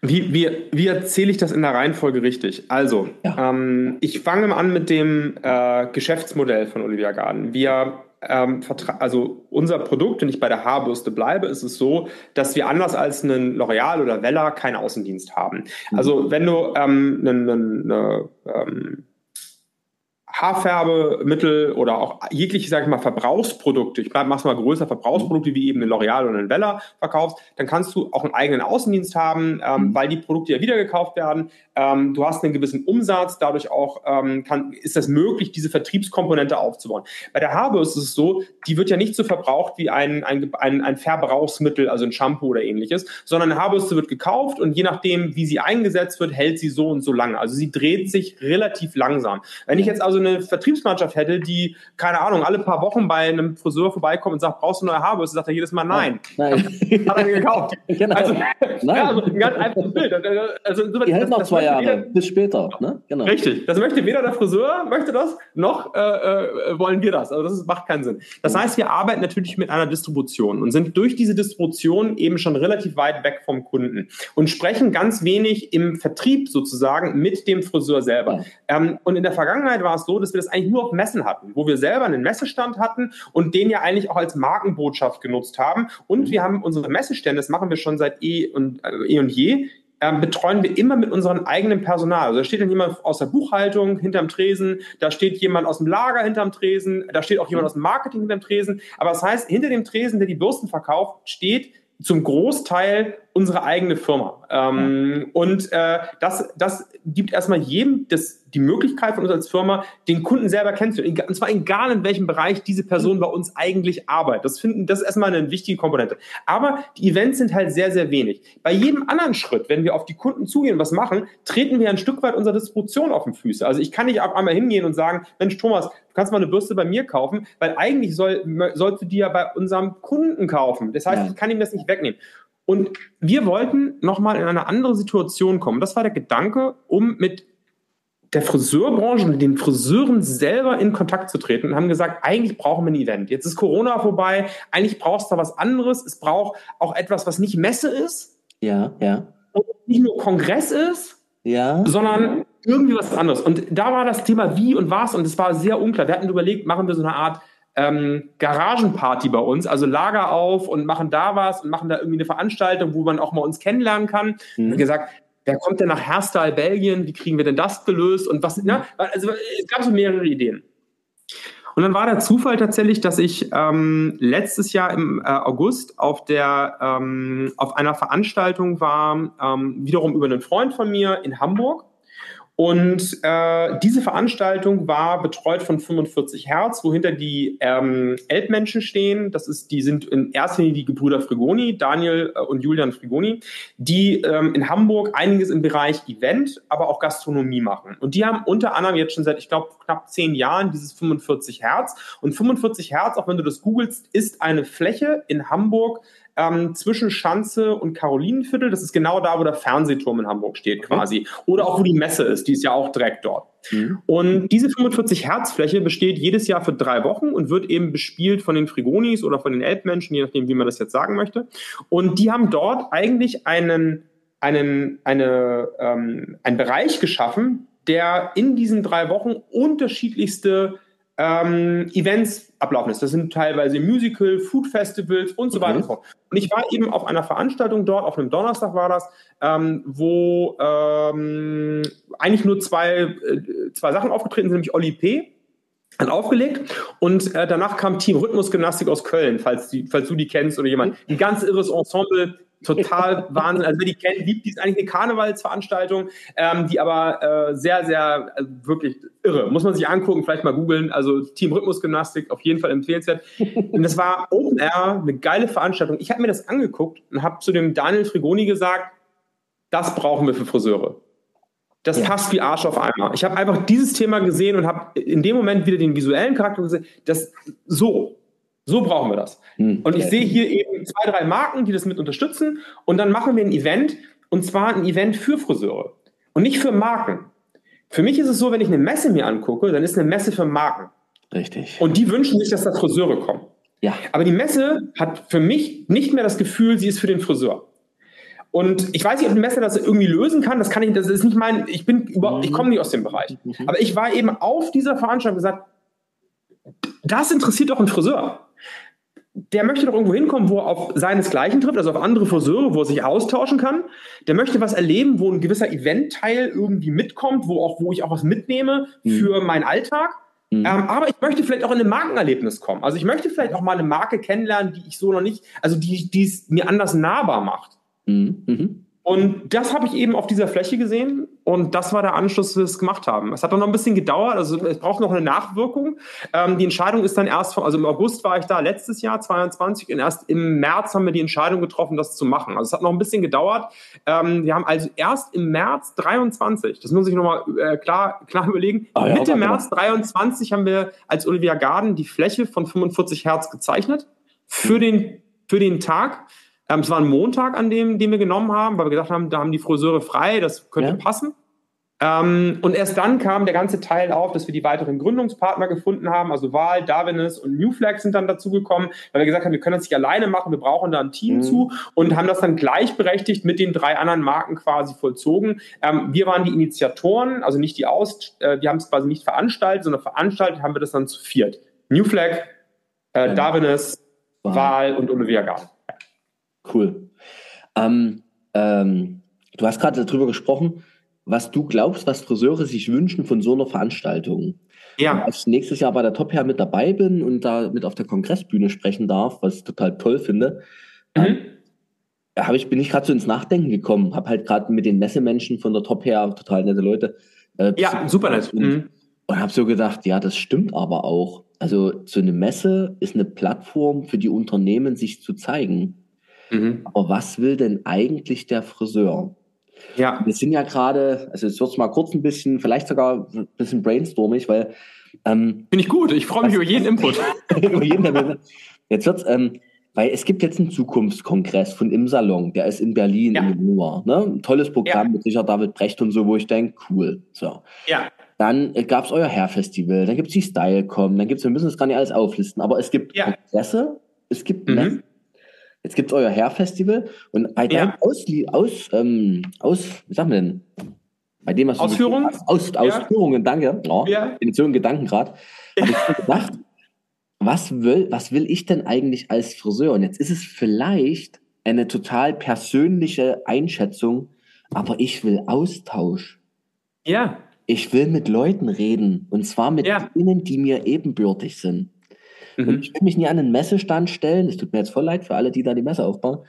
Wie, wie, wie erzähle ich das in der Reihenfolge richtig? Also, ja. ähm, ich fange mal an mit dem äh, Geschäftsmodell von Olivia Garden. Wir ähm, also unser Produkt, wenn ich bei der Haarbürste bleibe, ist es so, dass wir anders als einen L'Oreal oder Vella keinen Außendienst haben. Mhm. Also wenn du ähm, eine, eine, ähm, Haarfärbemittel oder auch jegliche, sage ich mal, Verbrauchsprodukte, ich mach's mal größer, Verbrauchsprodukte wie eben eine L'Oreal oder ein Vella verkaufst, dann kannst du auch einen eigenen Außendienst haben, ähm, mhm. weil die Produkte ja wieder gekauft werden. Ähm, du hast einen gewissen Umsatz, dadurch auch ähm, kann, ist es möglich, diese Vertriebskomponente aufzubauen. Bei der Haarbürste ist es so, die wird ja nicht so verbraucht wie ein, ein, ein, ein Verbrauchsmittel, also ein Shampoo oder ähnliches, sondern eine Haarbürste wird gekauft und je nachdem, wie sie eingesetzt wird, hält sie so und so lange. Also sie dreht sich relativ langsam. Wenn ich jetzt also eine eine Vertriebsmannschaft hätte, die, keine Ahnung, alle paar Wochen bei einem Friseur vorbeikommt und sagt, brauchst du neue Haarbürste? Sagt er jedes Mal nein. Nein. Hat er gekauft. Genau. Also, nein. Ja, also ein ganz einfaches Bild. Also, die hält noch zwei Jahre, weder, bis später. Ne? Genau. Richtig. Das möchte weder der Friseur, möchte das, noch äh, äh, wollen wir das. Also das macht keinen Sinn. Das heißt, wir arbeiten natürlich mit einer Distribution und sind durch diese Distribution eben schon relativ weit weg vom Kunden und sprechen ganz wenig im Vertrieb sozusagen mit dem Friseur selber. Ja. Ähm, und in der Vergangenheit war es so, dass wir das eigentlich nur auf Messen hatten, wo wir selber einen Messestand hatten und den ja eigentlich auch als Markenbotschaft genutzt haben. Und mhm. wir haben unsere Messestände, das machen wir schon seit eh und, äh, eh und je, ähm, betreuen wir immer mit unserem eigenen Personal. Also da steht dann jemand aus der Buchhaltung hinterm Tresen, da steht jemand aus dem Lager hinterm Tresen, da steht auch jemand aus dem Marketing hinterm Tresen. Aber das heißt, hinter dem Tresen, der die Bürsten verkauft, steht zum Großteil unsere eigene Firma. Ähm, ja. Und äh, das, das gibt erstmal jedem das, die Möglichkeit von uns als Firma, den Kunden selber kennenzulernen. Und zwar egal in welchem Bereich diese Person bei uns eigentlich arbeitet. Das finden, das ist erstmal eine wichtige Komponente. Aber die Events sind halt sehr, sehr wenig. Bei jedem anderen Schritt, wenn wir auf die Kunden zugehen was machen, treten wir ein Stück weit unserer Distribution auf den Füße. Also ich kann nicht auf einmal hingehen und sagen, Mensch, Thomas, du kannst mal eine Bürste bei mir kaufen, weil eigentlich soll, sollst du die ja bei unserem Kunden kaufen. Das heißt, ja. ich kann ihm das nicht wegnehmen. Und wir wollten nochmal in eine andere Situation kommen. Das war der Gedanke, um mit der Friseurbranche und den Friseuren selber in Kontakt zu treten und haben gesagt, eigentlich brauchen wir ein Event. Jetzt ist Corona vorbei, eigentlich brauchst du was anderes. Es braucht auch etwas, was nicht Messe ist. Ja, ja. Und nicht nur Kongress ist, ja. sondern irgendwie was anderes. Und da war das Thema wie und was und es war sehr unklar. Wir hatten überlegt, machen wir so eine Art ähm, Garagenparty bei uns, also Lager auf und machen da was und machen da irgendwie eine Veranstaltung, wo man auch mal uns kennenlernen kann. Mhm. Und gesagt, wer kommt denn nach Herstal, Belgien? Wie kriegen wir denn das gelöst? Und was, ne? Also es gab so mehrere Ideen. Und dann war der Zufall tatsächlich, dass ich ähm, letztes Jahr im äh, August auf der ähm, auf einer Veranstaltung war, ähm, wiederum über einen Freund von mir in Hamburg. Und äh, diese Veranstaltung war betreut von 45 Hertz, wohinter die ähm, Elbmenschen stehen. Das ist, die sind in erster Linie die Gebrüder Frigoni, Daniel äh, und Julian Frigoni, die ähm, in Hamburg einiges im Bereich Event, aber auch Gastronomie machen. Und die haben unter anderem jetzt schon seit, ich glaube, knapp zehn Jahren dieses 45 Hertz. Und 45 Hertz, auch wenn du das googelst, ist eine Fläche in Hamburg, ähm, zwischen Schanze und Karolinenviertel. Das ist genau da, wo der Fernsehturm in Hamburg steht quasi. Oder auch wo die Messe ist, die ist ja auch direkt dort. Mhm. Und diese 45 Hertz Fläche besteht jedes Jahr für drei Wochen und wird eben bespielt von den Frigonis oder von den Elbmenschen, je nachdem, wie man das jetzt sagen möchte. Und die haben dort eigentlich einen, einen, eine, ähm, einen Bereich geschaffen, der in diesen drei Wochen unterschiedlichste ähm, Events ablaufen ist. Das sind teilweise Musical, Food Festivals und so weiter und so fort. Und ich war eben auf einer Veranstaltung dort, auf einem Donnerstag war das, ähm, wo ähm, eigentlich nur zwei, äh, zwei Sachen aufgetreten sind, nämlich Oli P., hat aufgelegt und äh, danach kam Team Rhythmusgymnastik aus Köln, falls, die, falls du die kennst oder jemand. Ein ganz irres Ensemble, total Wahnsinn. Also wer die kennt, liebt die ist eigentlich eine Karnevalsveranstaltung, ähm, die aber äh, sehr, sehr äh, wirklich irre. Muss man sich angucken, vielleicht mal googeln. Also Team Rhythmusgymnastik auf jeden Fall empfehlenswert. Und das war Open Air, eine geile Veranstaltung. Ich habe mir das angeguckt und habe zu dem Daniel Frigoni gesagt, das brauchen wir für Friseure. Das ja. passt wie Arsch auf einmal. Ich habe einfach dieses Thema gesehen und habe in dem Moment wieder den visuellen Charakter gesehen. Das so, so brauchen wir das. Hm. Und ich sehe hier eben zwei, drei Marken, die das mit unterstützen. Und dann machen wir ein Event. Und zwar ein Event für Friseure. Und nicht für Marken. Für mich ist es so, wenn ich eine Messe mir angucke, dann ist eine Messe für Marken. Richtig. Und die wünschen sich, dass da Friseure kommen. Ja. Aber die Messe hat für mich nicht mehr das Gefühl, sie ist für den Friseur. Und ich weiß nicht, ob ein Messer das irgendwie lösen kann. Das kann ich, das ist nicht mein, ich bin überhaupt, ich komme nicht aus dem Bereich. Mhm. Aber ich war eben auf dieser Veranstaltung gesagt, das interessiert doch einen Friseur. Der möchte doch irgendwo hinkommen, wo er auf seinesgleichen trifft, also auf andere Friseure, wo er sich austauschen kann. Der möchte was erleben, wo ein gewisser Eventteil irgendwie mitkommt, wo auch, wo ich auch was mitnehme mhm. für meinen Alltag. Mhm. Ähm, aber ich möchte vielleicht auch in ein Markenerlebnis kommen. Also ich möchte vielleicht auch mal eine Marke kennenlernen, die ich so noch nicht, also die, die es mir anders nahbar macht. Mhm. mhm. Und das habe ich eben auf dieser Fläche gesehen und das war der Anschluss, dass wir es gemacht haben. Es hat dann noch ein bisschen gedauert, also es braucht noch eine Nachwirkung. Ähm, die Entscheidung ist dann erst, von, also im August war ich da letztes Jahr, 22, und erst im März haben wir die Entscheidung getroffen, das zu machen. Also es hat noch ein bisschen gedauert. Ähm, wir haben also erst im März 23, das muss ich nochmal äh, klar, klar überlegen, ah, ja, Mitte März 23 haben wir als Olivia Garden die Fläche von 45 Hertz gezeichnet für hm. den, für den Tag. Ähm, es war ein Montag, an dem, den wir genommen haben, weil wir gedacht haben, da haben die Friseure frei, das könnte ja. passen. Ähm, und erst dann kam der ganze Teil auf, dass wir die weiteren Gründungspartner gefunden haben. Also Wahl, Darwinis und New Flag sind dann dazugekommen, weil wir gesagt haben, wir können das nicht alleine machen, wir brauchen da ein Team mhm. zu und haben das dann gleichberechtigt mit den drei anderen Marken quasi vollzogen. Ähm, wir waren die Initiatoren, also nicht die Aus, äh, wir haben es quasi nicht veranstaltet, sondern veranstaltet haben wir das dann zu viert. New Flag, äh, Darwinis, Wahl und Olivia Garden. Cool. Ähm, ähm, du hast gerade darüber gesprochen, was du glaubst, was Friseure sich wünschen von so einer Veranstaltung. Ja. Und als ich nächstes Jahr bei der Top Hair mit dabei bin und da mit auf der Kongressbühne sprechen darf, was ich total toll finde, mhm. ähm, hab ich, bin ich gerade so ins Nachdenken gekommen. Habe halt gerade mit den Messemenschen von der Top Hair, total nette Leute. Äh, ja, super nett. Und, mhm. und habe so gedacht, ja, das stimmt aber auch. Also so eine Messe ist eine Plattform für die Unternehmen, sich zu zeigen. Mhm. Aber was will denn eigentlich der Friseur? Ja. Wir sind ja gerade, also jetzt wird es mal kurz ein bisschen, vielleicht sogar ein bisschen brainstormig, weil. Ähm, Finde ich gut, ich freue mich über jeden Input. über jeden, jetzt wird's, ähm, weil es gibt jetzt einen Zukunftskongress von im Salon, der ist in Berlin ja. im Januar. Ne? Ein tolles Programm ja. mit Richard David Brecht und so, wo ich denke, cool. So. Ja. Dann äh, gab es euer Hair-Festival, dann gibt es die Stylecom, dann gibt es, wir müssen das gar nicht alles auflisten, aber es gibt ja. Kongresse, es gibt mhm. Jetzt gibt es euer Hair-Festival und bei ja. aus, aus, ähm, aus, wie sagen wir denn? Bei dem, was Ausführungen? Aus, ja. Ausführungen, danke. Oh, ja. In so einem Gedanken gerade. Habe ich gedacht, was will, was will ich denn eigentlich als Friseur? Und jetzt ist es vielleicht eine total persönliche Einschätzung, aber ich will Austausch. Ja. Ich will mit Leuten reden und zwar mit ja. denen, die mir ebenbürtig sind. Mhm. Und ich will mich nie an einen Messestand stellen, es tut mir jetzt voll leid für alle, die da die Messe aufbauen,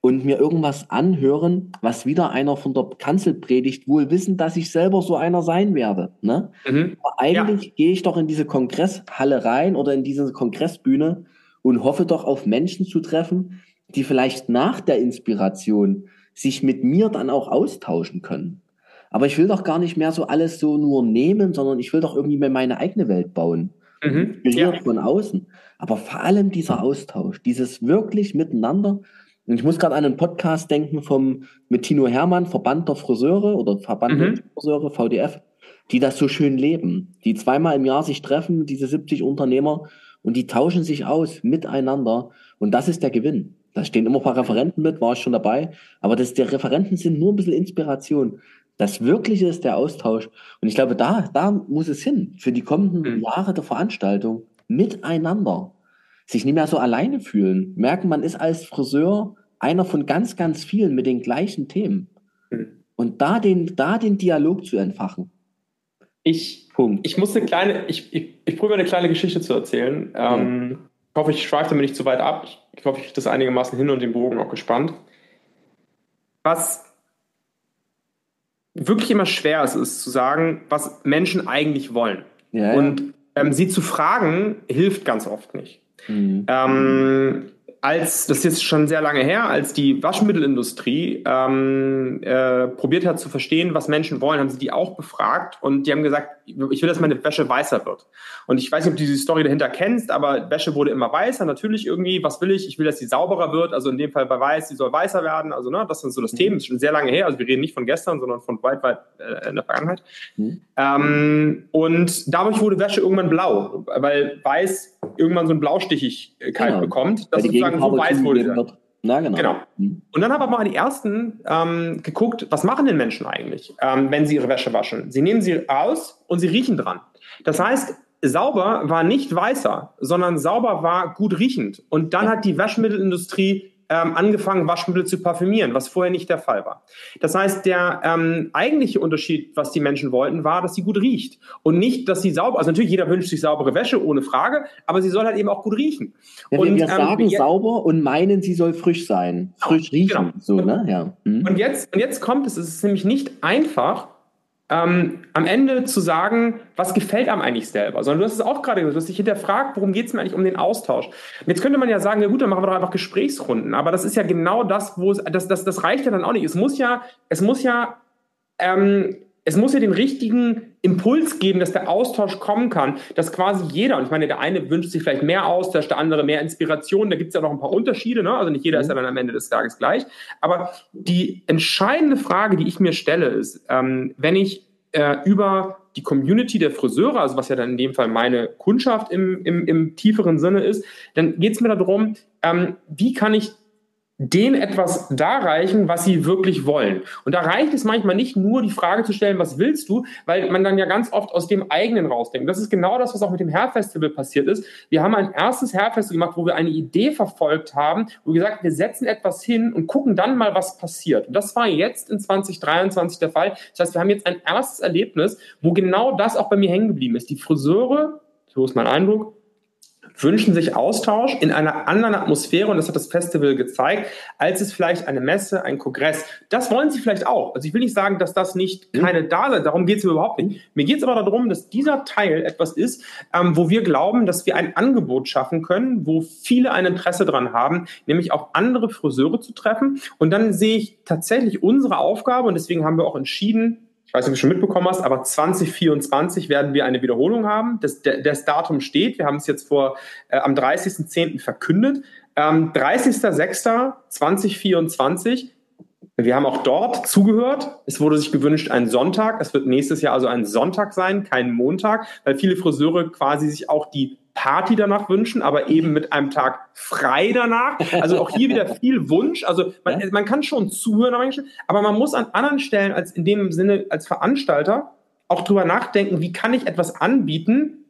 und mir irgendwas anhören, was wieder einer von der Kanzel predigt, wohl wissen, dass ich selber so einer sein werde. Ne? Mhm. Aber eigentlich ja. gehe ich doch in diese Kongresshalle rein oder in diese Kongressbühne und hoffe doch auf Menschen zu treffen, die vielleicht nach der Inspiration sich mit mir dann auch austauschen können. Aber ich will doch gar nicht mehr so alles so nur nehmen, sondern ich will doch irgendwie mehr meine eigene Welt bauen. Mhm. Inspiriert ja. von außen. Aber vor allem dieser Austausch, dieses wirklich miteinander. Und ich muss gerade an einen Podcast denken vom mit Tino Hermann, Verband der Friseure oder Verband mhm. der Friseure, VDF, die das so schön leben, die zweimal im Jahr sich treffen, diese 70 Unternehmer, und die tauschen sich aus miteinander. Und das ist der Gewinn. Da stehen immer ein paar Referenten mit, war ich schon dabei. Aber das, der Referenten sind nur ein bisschen Inspiration. Das Wirkliche ist der Austausch. Und ich glaube, da, da muss es hin für die kommenden mhm. Jahre der Veranstaltung miteinander. Sich nicht mehr so alleine fühlen. Merken, man ist als Friseur einer von ganz, ganz vielen mit den gleichen Themen. Mhm. Und da den, da den Dialog zu entfachen. Ich, Punkt. ich muss eine kleine, ich, ich, ich probiere eine kleine Geschichte zu erzählen. Ja. Ähm, ich hoffe, ich schweife damit nicht zu weit ab. Ich, ich hoffe, ich kriege das einigermaßen hin und den Bogen auch gespannt. Was wirklich immer schwer ist, ist zu sagen, was Menschen eigentlich wollen. Ja, und ähm, sie zu fragen, hilft ganz oft nicht. Mhm. Ähm, als, das ist jetzt schon sehr lange her, als die Waschmittelindustrie ähm, äh, probiert hat zu verstehen, was Menschen wollen, haben sie die auch befragt und die haben gesagt, ich will, dass meine Wäsche weißer wird. Und ich weiß nicht, ob du diese Story dahinter kennst, aber Wäsche wurde immer weißer, natürlich irgendwie, was will ich? Ich will, dass sie sauberer wird, also in dem Fall bei weiß, sie soll weißer werden, also ne, das sind so das mhm. Thema, das ist schon sehr lange her, also wir reden nicht von gestern, sondern von weit, weit äh, in der Vergangenheit. Mhm. Ähm, und dadurch wurde Wäsche irgendwann blau, weil weiß irgendwann so eine Blaustichigkeit genau. bekommt, dass sozusagen so weiß wurde. Na, genau. genau. Mhm. Und dann haben wir mal die ersten ähm, geguckt, was machen denn Menschen eigentlich, ähm, wenn sie ihre Wäsche waschen? Sie nehmen sie aus und sie riechen dran. Das heißt, sauber war nicht weißer, sondern sauber war gut riechend. Und dann hat die Waschmittelindustrie ähm, angefangen, Waschmittel zu parfümieren, was vorher nicht der Fall war. Das heißt, der ähm, eigentliche Unterschied, was die Menschen wollten, war, dass sie gut riecht und nicht, dass sie sauber. Also natürlich jeder wünscht sich saubere Wäsche, ohne Frage, aber sie soll halt eben auch gut riechen. Ja, und, wir ähm, sagen ähm, sauber und meinen, sie soll frisch sein, frisch riechen. Genau. So, ne? ja. Hm. Und jetzt und jetzt kommt es, es ist nämlich nicht einfach ähm, am Ende zu sagen, was gefällt einem eigentlich selber, sondern du hast es auch gerade gesagt, du hast dich hinterfragt, worum geht es mir eigentlich um den Austausch. Und jetzt könnte man ja sagen, ja gut, dann machen wir doch einfach Gesprächsrunden, aber das ist ja genau das, wo es, das, das, das reicht ja dann auch nicht. Es muss ja, es muss ja ähm, es muss ja den richtigen Impuls geben, dass der Austausch kommen kann, dass quasi jeder, und ich meine, der eine wünscht sich vielleicht mehr Austausch, der andere mehr Inspiration, da gibt es ja noch ein paar Unterschiede, ne? also nicht jeder mhm. ist ja dann am Ende des Tages gleich. Aber die entscheidende Frage, die ich mir stelle, ist, ähm, wenn ich äh, über die Community der Friseure, also was ja dann in dem Fall meine Kundschaft im, im, im tieferen Sinne ist, dann geht es mir darum, ähm, wie kann ich denen etwas darreichen, was sie wirklich wollen. Und da reicht es manchmal nicht nur, die Frage zu stellen, was willst du, weil man dann ja ganz oft aus dem eigenen rausdenkt. Das ist genau das, was auch mit dem Hair Festival passiert ist. Wir haben ein erstes Hair Festival gemacht, wo wir eine Idee verfolgt haben, wo wir gesagt, wir setzen etwas hin und gucken dann mal, was passiert. Und das war jetzt in 2023 der Fall. Das heißt, wir haben jetzt ein erstes Erlebnis, wo genau das auch bei mir hängen geblieben ist. Die Friseure, so ist mein Eindruck, wünschen sich Austausch in einer anderen Atmosphäre und das hat das Festival gezeigt, als es vielleicht eine Messe, ein Kongress. Das wollen sie vielleicht auch. Also ich will nicht sagen, dass das nicht mhm. keine da sind. Darum geht es überhaupt nicht. Mir geht es aber darum, dass dieser Teil etwas ist, ähm, wo wir glauben, dass wir ein Angebot schaffen können, wo viele ein Interesse dran haben, nämlich auch andere Friseure zu treffen. Und dann sehe ich tatsächlich unsere Aufgabe und deswegen haben wir auch entschieden, ich weiß nicht, ob du schon mitbekommen hast, aber 2024 werden wir eine Wiederholung haben. Das, das Datum steht. Wir haben es jetzt vor äh, am 30.10. verkündet. Ähm, 30.06.2024. Wir haben auch dort zugehört. Es wurde sich gewünscht, ein Sonntag. Es wird nächstes Jahr also ein Sonntag sein, kein Montag, weil viele Friseure quasi sich auch die Party danach wünschen, aber eben mit einem Tag frei danach. Also auch hier wieder viel Wunsch. Also man, man kann schon zuhören, aber man muss an anderen Stellen als in dem Sinne als Veranstalter auch drüber nachdenken, wie kann ich etwas anbieten,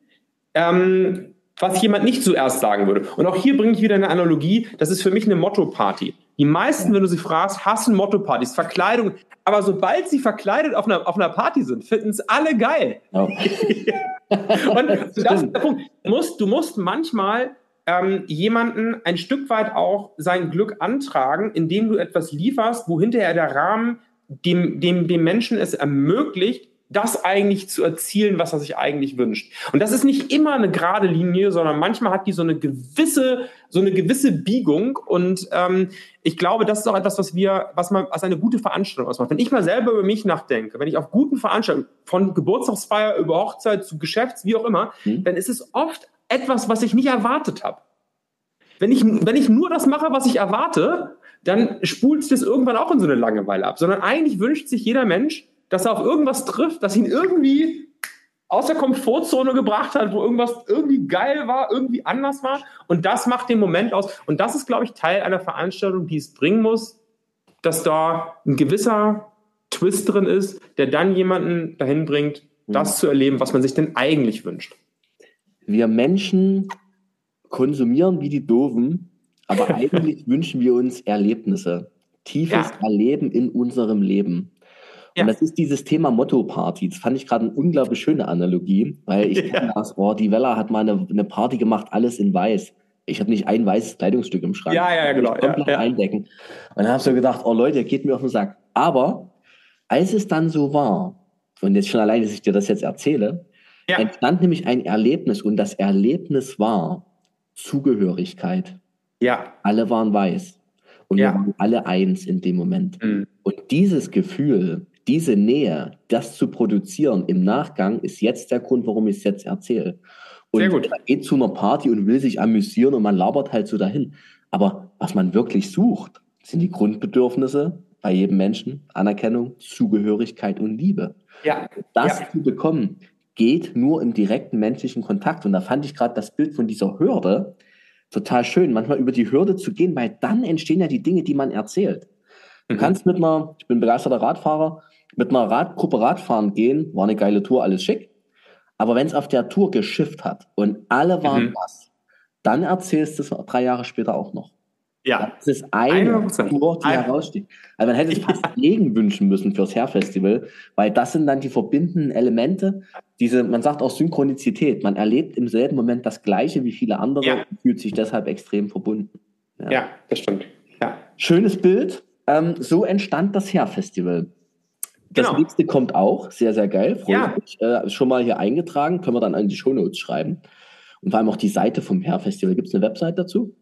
ähm, was jemand nicht zuerst sagen würde. Und auch hier bringe ich wieder eine Analogie. Das ist für mich eine Motto-Party. Die meisten, wenn du sie fragst, hassen Motto-Partys, Verkleidung. Aber sobald sie verkleidet auf einer, auf einer Party sind, finden es alle geil. Okay. Und das ist der Punkt. Du musst, du musst manchmal ähm, jemanden ein Stück weit auch sein Glück antragen, indem du etwas lieferst, wo hinterher der Rahmen dem, dem, dem Menschen es ermöglicht, das eigentlich zu erzielen, was er sich eigentlich wünscht. Und das ist nicht immer eine gerade Linie, sondern manchmal hat die so eine gewisse, so eine gewisse Biegung. Und ähm, ich glaube, das ist auch etwas, was wir, was man als eine gute Veranstaltung ausmacht. Wenn ich mal selber über mich nachdenke, wenn ich auf guten Veranstaltungen von Geburtstagsfeier über Hochzeit zu Geschäfts, wie auch immer, mhm. dann ist es oft etwas, was ich nicht erwartet habe. Wenn ich, wenn ich nur das mache, was ich erwarte, dann spult es irgendwann auch in so eine Langeweile ab. Sondern eigentlich wünscht sich jeder Mensch, dass er auf irgendwas trifft, das ihn irgendwie aus der Komfortzone gebracht hat, wo irgendwas irgendwie geil war, irgendwie anders war. Und das macht den Moment aus. Und das ist, glaube ich, Teil einer Veranstaltung, die es bringen muss, dass da ein gewisser Twist drin ist, der dann jemanden dahin bringt, das mhm. zu erleben, was man sich denn eigentlich wünscht. Wir Menschen konsumieren wie die Doofen, aber eigentlich wünschen wir uns Erlebnisse, tiefes ja. Erleben in unserem Leben. Ja. Und das ist dieses Thema Motto-Party. Das fand ich gerade eine unglaublich schöne Analogie, weil ich ja. das, oh, die Wella hat mal eine, eine Party gemacht, alles in weiß. Ich habe nicht ein weißes Kleidungsstück im Schrank. Ja, ja, genau. Komplett ja, eindecken. Und dann habe ich so gedacht, oh Leute, geht mir auf den Sack. Aber als es dann so war, und jetzt schon allein, dass ich dir das jetzt erzähle, ja. entstand nämlich ein Erlebnis und das Erlebnis war Zugehörigkeit. Ja. Alle waren weiß. Und ja. wir waren alle eins in dem Moment. Mhm. Und dieses Gefühl, diese Nähe, das zu produzieren im Nachgang, ist jetzt der Grund, warum ich es jetzt erzähle. Und Sehr gut. man geht zu einer Party und will sich amüsieren und man labert halt so dahin. Aber was man wirklich sucht, sind die Grundbedürfnisse bei jedem Menschen. Anerkennung, Zugehörigkeit und Liebe. Ja. Das ja. zu bekommen, geht nur im direkten menschlichen Kontakt. Und da fand ich gerade das Bild von dieser Hürde, total schön, manchmal über die Hürde zu gehen, weil dann entstehen ja die Dinge, die man erzählt. Du mhm. kannst mit einer, ich bin begeisterter Radfahrer, mit einer Radgruppe Radfahren gehen, war eine geile Tour, alles schick. Aber wenn es auf der Tour geschifft hat und alle waren mhm. was, dann erzählst du es drei Jahre später auch noch. Ja. Das ist eine 100%. Tour, die heraussticht. Also man hätte es fast Regen wünschen müssen fürs Hair-Festival, weil das sind dann die verbindenden Elemente. Diese, man sagt auch Synchronizität. Man erlebt im selben Moment das Gleiche wie viele andere ja. und fühlt sich deshalb extrem verbunden. Ja, ja das stimmt. Ja. Schönes Bild. Ähm, so entstand das Hair-Festival. Das genau. nächste kommt auch, sehr, sehr geil. Freue ja. mich. Äh, schon mal hier eingetragen, können wir dann an die Shownotes schreiben. Und vor allem auch die Seite vom Hair-Festival. Gibt es eine Website dazu?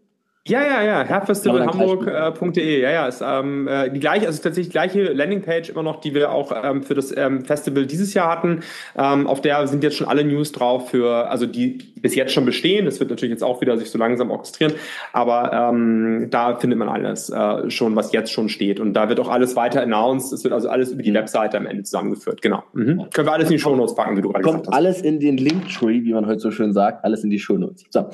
Ja, ja, ja, herfestivalhamburg.de. Äh, ja, ja, ist ähm, äh, die gleiche, also tatsächlich die gleiche Landingpage immer noch, die wir auch ähm, für das ähm, Festival dieses Jahr hatten. Ähm, auf der sind jetzt schon alle News drauf für, also die bis jetzt schon bestehen. Das wird natürlich jetzt auch wieder sich so langsam orchestrieren, aber ähm, da findet man alles äh, schon, was jetzt schon steht. Und da wird auch alles weiter announced. Es wird also alles über die mhm. Webseite am Ende zusammengeführt. Genau. Mhm. Können wir alles in die Shownotes packen, wie du gerade gesagt hast. Alles in den Linktree, wie man heute so schön sagt, alles in die Shownotes. So.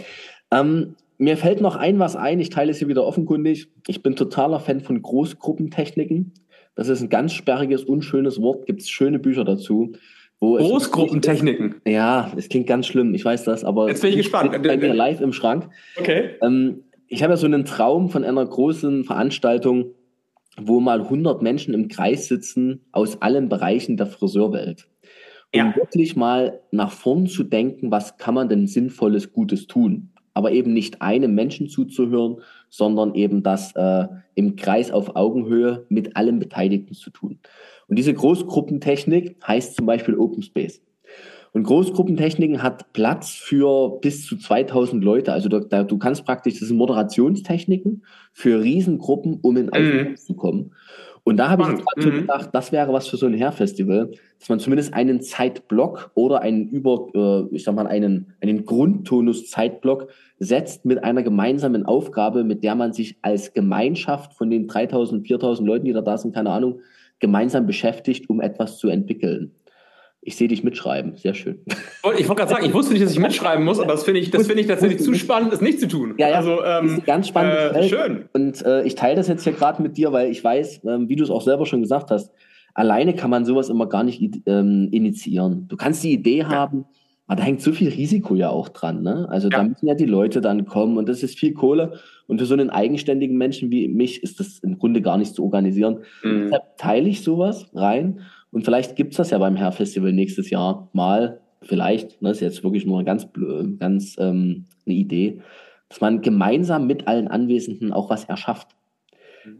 Ähm, mir fällt noch ein was ein, ich teile es hier wieder offenkundig. Ich bin totaler Fan von Großgruppentechniken. Das ist ein ganz sperriges, unschönes Wort, gibt es schöne Bücher dazu. Großgruppentechniken. Ja, es klingt ganz schlimm, ich weiß das, aber jetzt bin ich gespannt. Bei mir live im Schrank. Okay. Ähm, ich habe ja so einen Traum von einer großen Veranstaltung, wo mal 100 Menschen im Kreis sitzen aus allen Bereichen der Friseurwelt. Um ja. wirklich mal nach vorn zu denken, was kann man denn Sinnvolles, Gutes tun? Aber eben nicht einem Menschen zuzuhören, sondern eben das äh, im Kreis auf Augenhöhe mit allen Beteiligten zu tun. Und diese Großgruppentechnik heißt zum Beispiel Open Space. Und Großgruppentechniken hat Platz für bis zu 2000 Leute. Also da, da, du kannst praktisch, das sind Moderationstechniken für Riesengruppen, um in Aufmerksamkeit mhm. zu kommen. Und da habe ich gerade mhm. gedacht, das wäre was für so ein Hair-Festival, dass man zumindest einen Zeitblock oder einen über, äh, ich sag mal, einen, einen Grundtonus-Zeitblock setzt mit einer gemeinsamen Aufgabe, mit der man sich als Gemeinschaft von den 3000, 4000 Leuten, die da da sind, keine Ahnung, gemeinsam beschäftigt, um etwas zu entwickeln. Ich sehe dich mitschreiben, sehr schön. Ich wollte gerade sagen, ich wusste nicht, dass ich mitschreiben muss, aber das finde ich, das finde ich tatsächlich zu spannend, es nicht zu tun. Ja, ja. Also ähm, ganz spannend. Äh, schön. Und äh, ich teile das jetzt hier gerade mit dir, weil ich weiß, ähm, wie du es auch selber schon gesagt hast, alleine kann man sowas immer gar nicht ähm, initiieren. Du kannst die Idee ja. haben, aber da hängt so viel Risiko ja auch dran. Ne? Also ja. da müssen ja die Leute dann kommen und das ist viel Kohle. Und für so einen eigenständigen Menschen wie mich ist das im Grunde gar nicht zu organisieren. Mhm. Deshalb teile ich sowas rein und vielleicht gibt's das ja beim Hair Festival nächstes Jahr mal. Vielleicht, ne, ist jetzt wirklich nur eine ganz, ganz ähm, eine Idee, dass man gemeinsam mit allen Anwesenden auch was erschafft.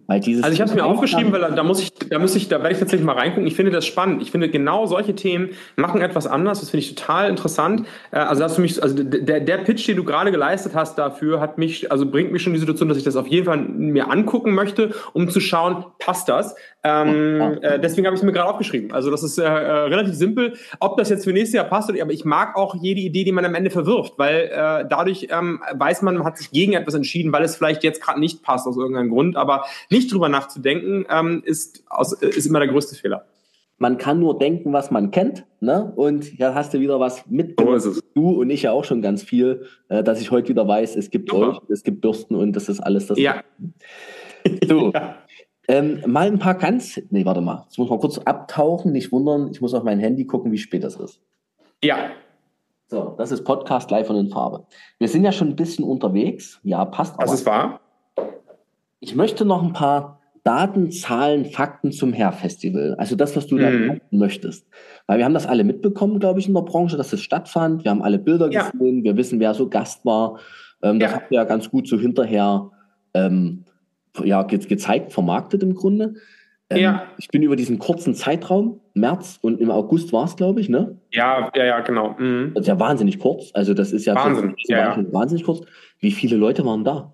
Weil dieses also ich habe es mir aufgeschrieben, weil da muss ich, da muss ich, da werde ich tatsächlich mal reingucken. Ich finde das spannend. Ich finde genau solche Themen machen etwas anders. Das finde ich total interessant. Äh, also hast du mich, also der, der Pitch, den du gerade geleistet hast dafür, hat mich, also bringt mich schon in die Situation, dass ich das auf jeden Fall mir angucken möchte, um zu schauen, passt das? Ähm, äh, deswegen habe ich es mir gerade aufgeschrieben. Also das ist äh, äh, relativ simpel. Ob das jetzt für nächstes Jahr passt, oder, aber ich mag auch jede Idee, die man am Ende verwirft, weil äh, dadurch ähm, weiß man, man hat sich gegen etwas entschieden, weil es vielleicht jetzt gerade nicht passt aus irgendeinem Grund. Aber nicht drüber nachzudenken, ähm, ist, aus, ist immer der größte Fehler. Man kann nur denken, was man kennt, ne? Und ja, hast du wieder was mit. So. Du und ich ja auch schon ganz viel, äh, dass ich heute wieder weiß, es gibt Super. euch, es gibt Bürsten und das ist alles das. Ja. So. ja. Ähm, mal ein paar ganz. Nee, warte mal. Jetzt muss man kurz abtauchen, nicht wundern. Ich muss auf mein Handy gucken, wie spät das ist. Ja. So, das ist Podcast live und in Farbe. Wir sind ja schon ein bisschen unterwegs. Ja, passt auch. Das ist wahr. Ich möchte noch ein paar Daten, Zahlen, Fakten zum Hair-Festival. Also das, was du mhm. da möchtest. Weil wir haben das alle mitbekommen, glaube ich, in der Branche, dass es stattfand. Wir haben alle Bilder ja. gesehen. Wir wissen, wer so Gast war. Ähm, das ja. habt ihr ja ganz gut so hinterher ähm, ja, ge gezeigt, vermarktet im Grunde. Ähm, ja. Ich bin über diesen kurzen Zeitraum, März und im August war es, glaube ich, ne? Ja, ja, ja, genau. Mhm. Das ist ja wahnsinnig kurz. Also das ist ja, Wahnsinn. ja, ja. wahnsinnig kurz. Wie viele Leute waren da?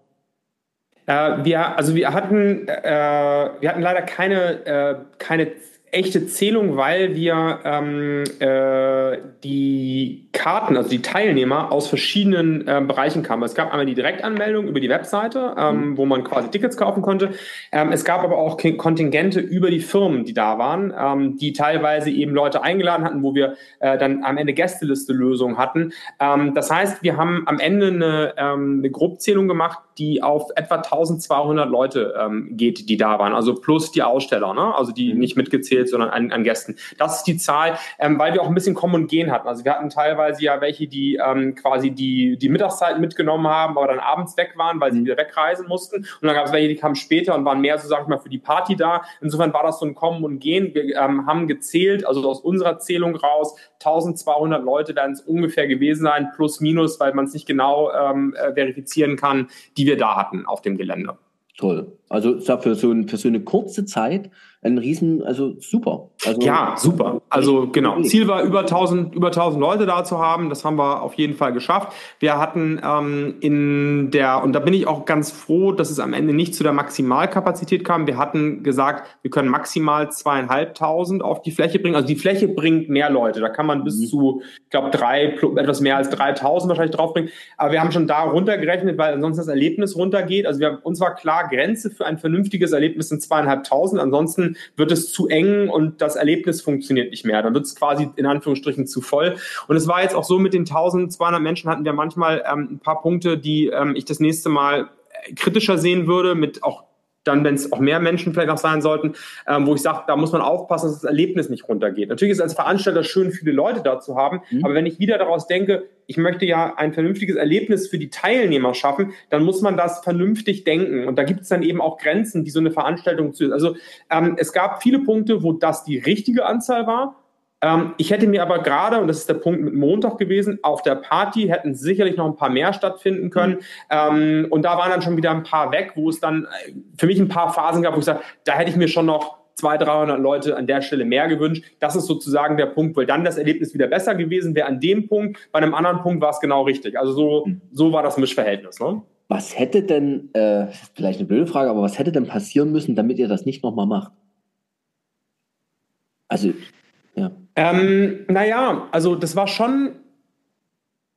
Äh, wir, also wir hatten, äh, wir hatten leider keine, äh, keine echte Zählung, weil wir ähm, äh, die Karten, also die Teilnehmer aus verschiedenen äh, Bereichen kamen. Es gab einmal die Direktanmeldung über die Webseite, ähm, mhm. wo man quasi Tickets kaufen konnte. Ähm, es gab aber auch Kontingente über die Firmen, die da waren, ähm, die teilweise eben Leute eingeladen hatten, wo wir äh, dann am Ende Gästeliste-Lösungen hatten. Ähm, das heißt, wir haben am Ende eine, ähm, eine Grobzählung gemacht, die auf etwa 1200 Leute ähm, geht, die da waren, also plus die Aussteller, ne? also die mhm. nicht mitgezählt, sondern an, an Gästen. Das ist die Zahl, ähm, weil wir auch ein bisschen Kommen und Gehen hatten. Also wir hatten teilweise ja welche, die ähm, quasi die, die Mittagszeit mitgenommen haben, aber dann abends weg waren, weil sie wieder wegreisen mussten. Und dann gab es welche, die kamen später und waren mehr so, sag ich mal, für die Party da. Insofern war das so ein Kommen und Gehen. Wir ähm, haben gezählt, also aus unserer Zählung raus, 1200 Leute werden es ungefähr gewesen sein, plus minus, weil man es nicht genau ähm, äh, verifizieren kann, die wir da hatten auf dem Gelände. Toll. Also für so, ein, für so eine kurze Zeit ein Riesen, also super. Also, ja, super. Also genau. Ziel war über 1000, über 1000 Leute da zu haben. Das haben wir auf jeden Fall geschafft. Wir hatten ähm, in der, und da bin ich auch ganz froh, dass es am Ende nicht zu der Maximalkapazität kam. Wir hatten gesagt, wir können maximal zweieinhalbtausend auf die Fläche bringen. Also die Fläche bringt mehr Leute. Da kann man bis mhm. zu, ich glaube, drei, etwas mehr als 3000 wahrscheinlich draufbringen. Aber wir haben schon da runtergerechnet, weil ansonsten das Erlebnis runtergeht. Also wir, uns war klar, Grenze für ein vernünftiges Erlebnis sind zweieinhalbtausend. Ansonsten wird es zu eng und das Erlebnis funktioniert nicht mehr. Dann wird es quasi in Anführungsstrichen zu voll. Und es war jetzt auch so, mit den 1200 Menschen hatten wir manchmal ähm, ein paar Punkte, die ähm, ich das nächste Mal äh, kritischer sehen würde, mit auch dann, wenn es auch mehr Menschen vielleicht noch sein sollten, ähm, wo ich sage, da muss man aufpassen, dass das Erlebnis nicht runtergeht. Natürlich ist es als Veranstalter schön, viele Leute da zu haben, mhm. aber wenn ich wieder daraus denke, ich möchte ja ein vernünftiges Erlebnis für die Teilnehmer schaffen, dann muss man das vernünftig denken. Und da gibt es dann eben auch Grenzen, die so eine Veranstaltung zu. Also ähm, es gab viele Punkte, wo das die richtige Anzahl war. Ähm, ich hätte mir aber gerade, und das ist der Punkt mit Montag gewesen, auf der Party hätten sicherlich noch ein paar mehr stattfinden können. Mhm. Ähm, und da waren dann schon wieder ein paar weg, wo es dann äh, für mich ein paar Phasen gab, wo ich sage, da hätte ich mir schon noch 200, 300 Leute an der Stelle mehr gewünscht. Das ist sozusagen der Punkt, weil dann das Erlebnis wieder besser gewesen wäre an dem Punkt. Bei einem anderen Punkt war es genau richtig. Also so, so war das Mischverhältnis. Ne? Was hätte denn, äh, vielleicht eine blöde Frage, aber was hätte denn passieren müssen, damit ihr das nicht nochmal macht? Also, ja. Ähm, naja, also das war schon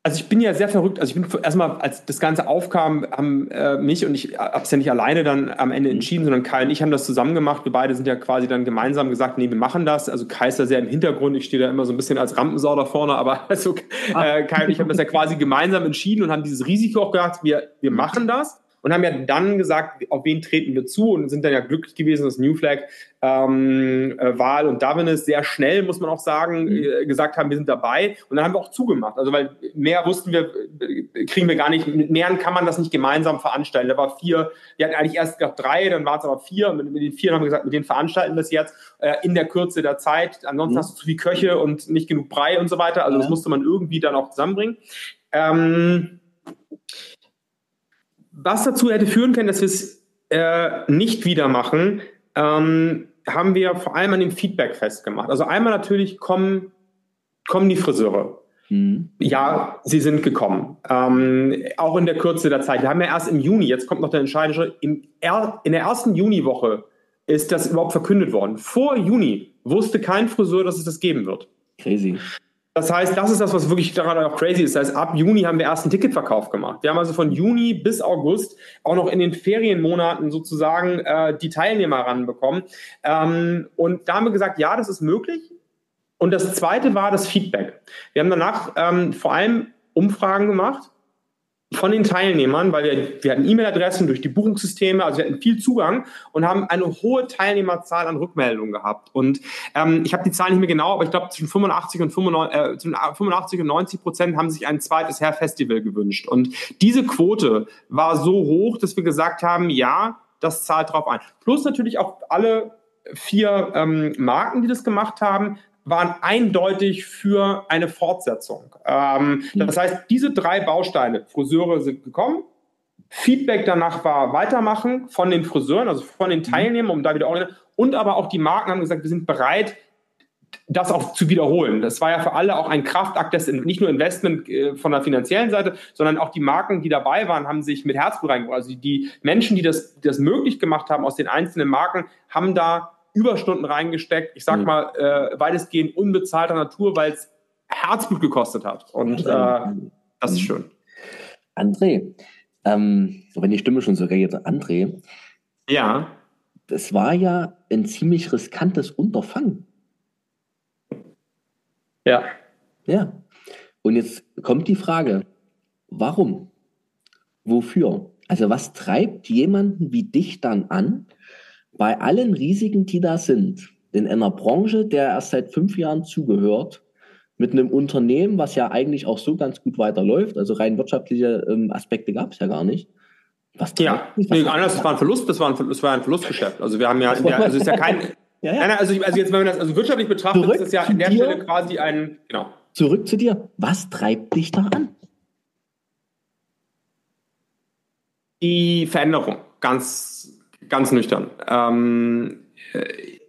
also ich bin ja sehr verrückt. Also ich bin erstmal, als das Ganze aufkam, haben äh, mich und ich habe es ja nicht alleine dann am Ende entschieden, sondern Kai und ich haben das zusammen gemacht. Wir beide sind ja quasi dann gemeinsam gesagt, nee, wir machen das. Also Kai ist da sehr im Hintergrund. Ich stehe da immer so ein bisschen als Rampensau da vorne, aber also, äh, Kai und ich haben das ja quasi gemeinsam entschieden und haben dieses Risiko auch gesagt, wir, wir machen das und haben ja dann gesagt, auf wen treten wir zu und sind dann ja glücklich gewesen, dass New Flag ähm, äh, Wahl und Davines sehr schnell, muss man auch sagen, mhm. äh, gesagt haben, wir sind dabei und dann haben wir auch zugemacht. Also weil mehr wussten wir, äh, kriegen wir gar nicht, mit mehreren kann man das nicht gemeinsam veranstalten. Da war vier, wir hatten eigentlich erst gedacht drei, dann waren es aber vier und mit, mit den vier haben wir gesagt, mit denen veranstalten wir das jetzt äh, in der Kürze der Zeit. Ansonsten mhm. hast du zu viel Köche und nicht genug Brei und so weiter. Also ja. das musste man irgendwie dann auch zusammenbringen. Ähm, was dazu hätte führen können, dass wir es äh, nicht wieder machen, ähm, haben wir vor allem an dem Feedback festgemacht. Also einmal natürlich kommen, kommen die Friseure. Mhm. Ja, sie sind gekommen. Ähm, auch in der Kürze der Zeit. Wir haben ja erst im Juni, jetzt kommt noch der entscheidende Schritt, in der ersten Juniwoche ist das überhaupt verkündet worden. Vor Juni wusste kein Friseur, dass es das geben wird. Crazy. Das heißt, das ist das, was wirklich daran auch crazy ist. Das heißt, ab Juni haben wir erst einen Ticketverkauf gemacht. Wir haben also von Juni bis August auch noch in den Ferienmonaten sozusagen äh, die Teilnehmer ranbekommen. Ähm, und da haben wir gesagt, ja, das ist möglich. Und das zweite war das Feedback. Wir haben danach ähm, vor allem Umfragen gemacht von den Teilnehmern, weil wir, wir hatten E-Mail-Adressen durch die Buchungssysteme, also wir hatten viel Zugang und haben eine hohe Teilnehmerzahl an Rückmeldungen gehabt. Und ähm, ich habe die Zahl nicht mehr genau, aber ich glaube zwischen 85 und 95, äh, zwischen 85 und 90 Prozent haben sich ein zweites Hair-Festival gewünscht. Und diese Quote war so hoch, dass wir gesagt haben, ja, das zahlt drauf ein. Plus natürlich auch alle vier ähm, Marken, die das gemacht haben, waren eindeutig für eine Fortsetzung. Ähm, mhm. Das heißt, diese drei Bausteine, Friseure sind gekommen, Feedback danach war weitermachen von den Friseuren, also von den mhm. Teilnehmern, um da wieder auch, und aber auch die Marken haben gesagt, wir sind bereit, das auch zu wiederholen. Das war ja für alle auch ein Kraftakt des nicht nur Investment äh, von der finanziellen Seite, sondern auch die Marken, die dabei waren, haben sich mit Herzblut reingebracht. Also die Menschen, die das, die das möglich gemacht haben aus den einzelnen Marken, haben da Überstunden reingesteckt, ich sag mhm. mal, äh, weitestgehend unbezahlter Natur, weil es Herzblut gekostet hat. Und äh, das ist schön. André, ähm, wenn die Stimme schon so reagiert, André. Ja. Das war ja ein ziemlich riskantes Unterfangen. Ja. Ja. Und jetzt kommt die Frage, warum? Wofür? Also was treibt jemanden wie dich dann an, bei allen Risiken, die da sind, in einer Branche, der erst seit fünf Jahren zugehört, mit einem Unternehmen, was ja eigentlich auch so ganz gut weiterläuft, also rein wirtschaftliche ähm, Aspekte gab es ja gar nicht. Was ja, nee, anders, das war ein Verlust, das war ein, das war ein Verlustgeschäft. Also wir haben ja, ja also ist ja kein, ja, ja. Nein, also, also jetzt, wenn man das also wirtschaftlich betrachtet, Zurück ist es ja an der dir, Stelle quasi ein, genau. Zurück zu dir. Was treibt dich da an? Die Veränderung, ganz, ganz nüchtern. Ähm, äh,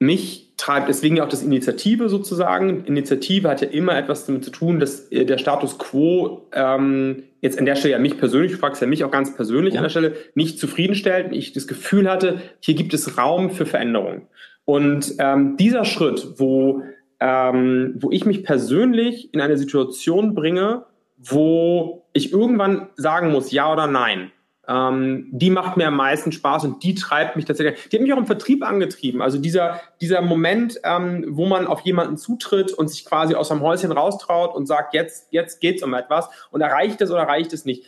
mich treibt deswegen ja auch das Initiative sozusagen. Initiative hat ja immer etwas damit zu tun, dass äh, der Status quo ähm, jetzt an der Stelle ja mich persönlich, du fragst ja mich auch ganz persönlich ja. an der Stelle, nicht zufriedenstellt und ich das Gefühl hatte, hier gibt es Raum für Veränderung. Und ähm, dieser Schritt, wo, ähm, wo ich mich persönlich in eine Situation bringe, wo ich irgendwann sagen muss, ja oder nein, ähm, die macht mir am meisten Spaß und die treibt mich tatsächlich. Die hat mich auch im Vertrieb angetrieben. Also dieser, dieser Moment, ähm, wo man auf jemanden zutritt und sich quasi aus seinem Häuschen raustraut und sagt, jetzt, jetzt geht's um etwas und erreicht es oder erreicht es nicht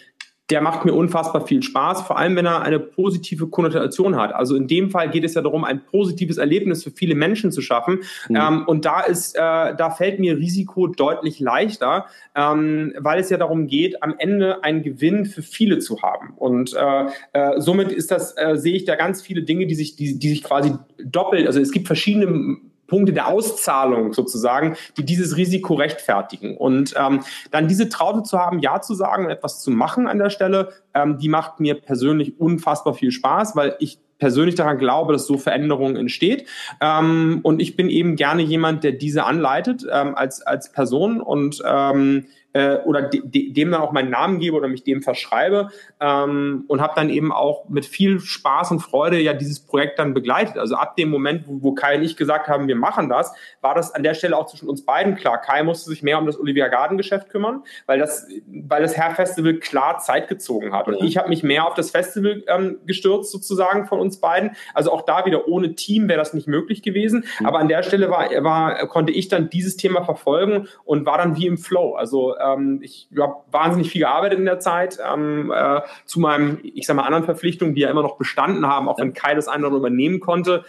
der macht mir unfassbar viel Spaß, vor allem wenn er eine positive Konnotation hat. Also in dem Fall geht es ja darum, ein positives Erlebnis für viele Menschen zu schaffen. Mhm. Ähm, und da ist, äh, da fällt mir Risiko deutlich leichter, ähm, weil es ja darum geht, am Ende einen Gewinn für viele zu haben. Und äh, äh, somit ist das, äh, sehe ich da ganz viele Dinge, die sich, die, die sich quasi doppelt. Also es gibt verschiedene Punkte der Auszahlung sozusagen, die dieses Risiko rechtfertigen. Und ähm, dann diese Traute zu haben, Ja zu sagen und etwas zu machen an der Stelle, ähm, die macht mir persönlich unfassbar viel Spaß, weil ich persönlich daran glaube, dass so Veränderung entsteht. Ähm, und ich bin eben gerne jemand, der diese anleitet ähm, als, als Person und ähm, äh, oder de, de, dem dann auch meinen Namen gebe oder mich dem verschreibe ähm, und habe dann eben auch mit viel Spaß und Freude ja dieses Projekt dann begleitet. Also ab dem Moment, wo, wo Kai und ich gesagt haben, wir machen das, war das an der Stelle auch zwischen uns beiden klar. Kai musste sich mehr um das Olivia Garden Geschäft kümmern, weil das, weil das Herr Festival klar Zeit gezogen hat. Und ja. ich habe mich mehr auf das Festival ähm, gestürzt sozusagen von uns beiden. Also auch da wieder ohne Team wäre das nicht möglich gewesen. Mhm. Aber an der Stelle war, war, konnte ich dann dieses Thema verfolgen und war dann wie im Flow. Also ähm, ich habe wahnsinnig viel gearbeitet in der Zeit ähm, äh, zu meinem, ich sag mal, anderen Verpflichtungen, die ja immer noch bestanden haben, auch wenn Kai das eine oder übernehmen konnte,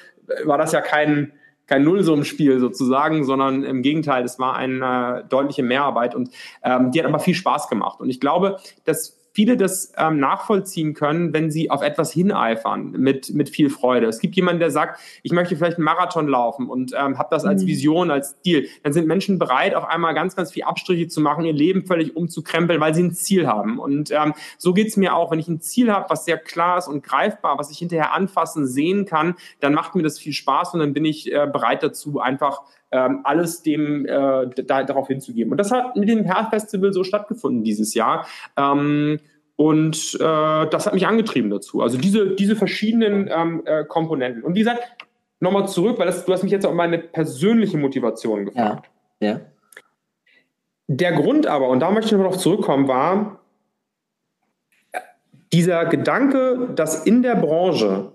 war das ja kein kein Nullsummenspiel sozusagen, sondern im Gegenteil, es war eine deutliche Mehrarbeit und ähm, die hat aber viel Spaß gemacht. Und ich glaube, dass viele das ähm, nachvollziehen können, wenn sie auf etwas hineifern mit, mit viel Freude. Es gibt jemanden, der sagt, ich möchte vielleicht einen Marathon laufen und ähm, habe das als mhm. Vision, als Ziel. Dann sind Menschen bereit, auf einmal ganz, ganz viel Abstriche zu machen, ihr Leben völlig umzukrempeln, weil sie ein Ziel haben. Und ähm, so geht's mir auch. Wenn ich ein Ziel habe, was sehr klar ist und greifbar, was ich hinterher anfassen, sehen kann, dann macht mir das viel Spaß und dann bin ich äh, bereit dazu, einfach ähm, alles dem äh, da, darauf hinzugeben. Und das hat mit dem Herr-Festival so stattgefunden dieses Jahr. Ähm, und äh, das hat mich angetrieben dazu. Also diese, diese verschiedenen ähm, äh, Komponenten. Und wie gesagt, nochmal zurück, weil das, du hast mich jetzt auch meine persönliche Motivation gefragt. Ja. ja. Der Grund aber, und da möchte ich noch darauf zurückkommen, war dieser Gedanke, dass in der Branche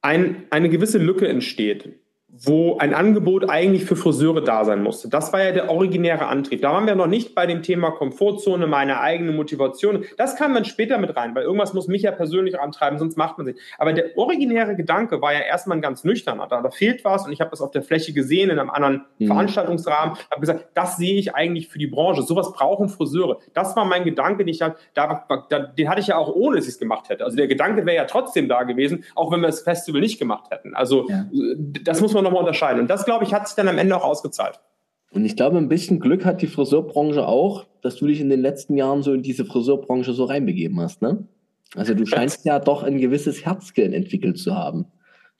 ein, eine gewisse Lücke entsteht wo ein Angebot eigentlich für Friseure da sein musste. Das war ja der originäre Antrieb. Da waren wir noch nicht bei dem Thema Komfortzone, meine eigene Motivation. Das kam dann später mit rein, weil irgendwas muss mich ja persönlich antreiben, sonst macht man sich. Aber der originäre Gedanke war ja erstmal ein ganz nüchterner. Da, da fehlt was und ich habe das auf der Fläche gesehen in einem anderen mhm. Veranstaltungsrahmen. Habe gesagt, das sehe ich eigentlich für die Branche. Sowas brauchen Friseure. Das war mein Gedanke, den ich halt, da, da, den hatte ich ja auch ohne, dass ich es gemacht hätte. Also der Gedanke wäre ja trotzdem da gewesen, auch wenn wir das Festival nicht gemacht hätten. Also ja. das muss man man nochmal unterscheiden. Und das, glaube ich, hat sich dann am Ende auch ausgezahlt. Und ich glaube, ein bisschen Glück hat die Friseurbranche auch, dass du dich in den letzten Jahren so in diese Friseurbranche so reinbegeben hast, ne? Also du scheinst ja doch ein gewisses Herzgehen entwickelt zu haben.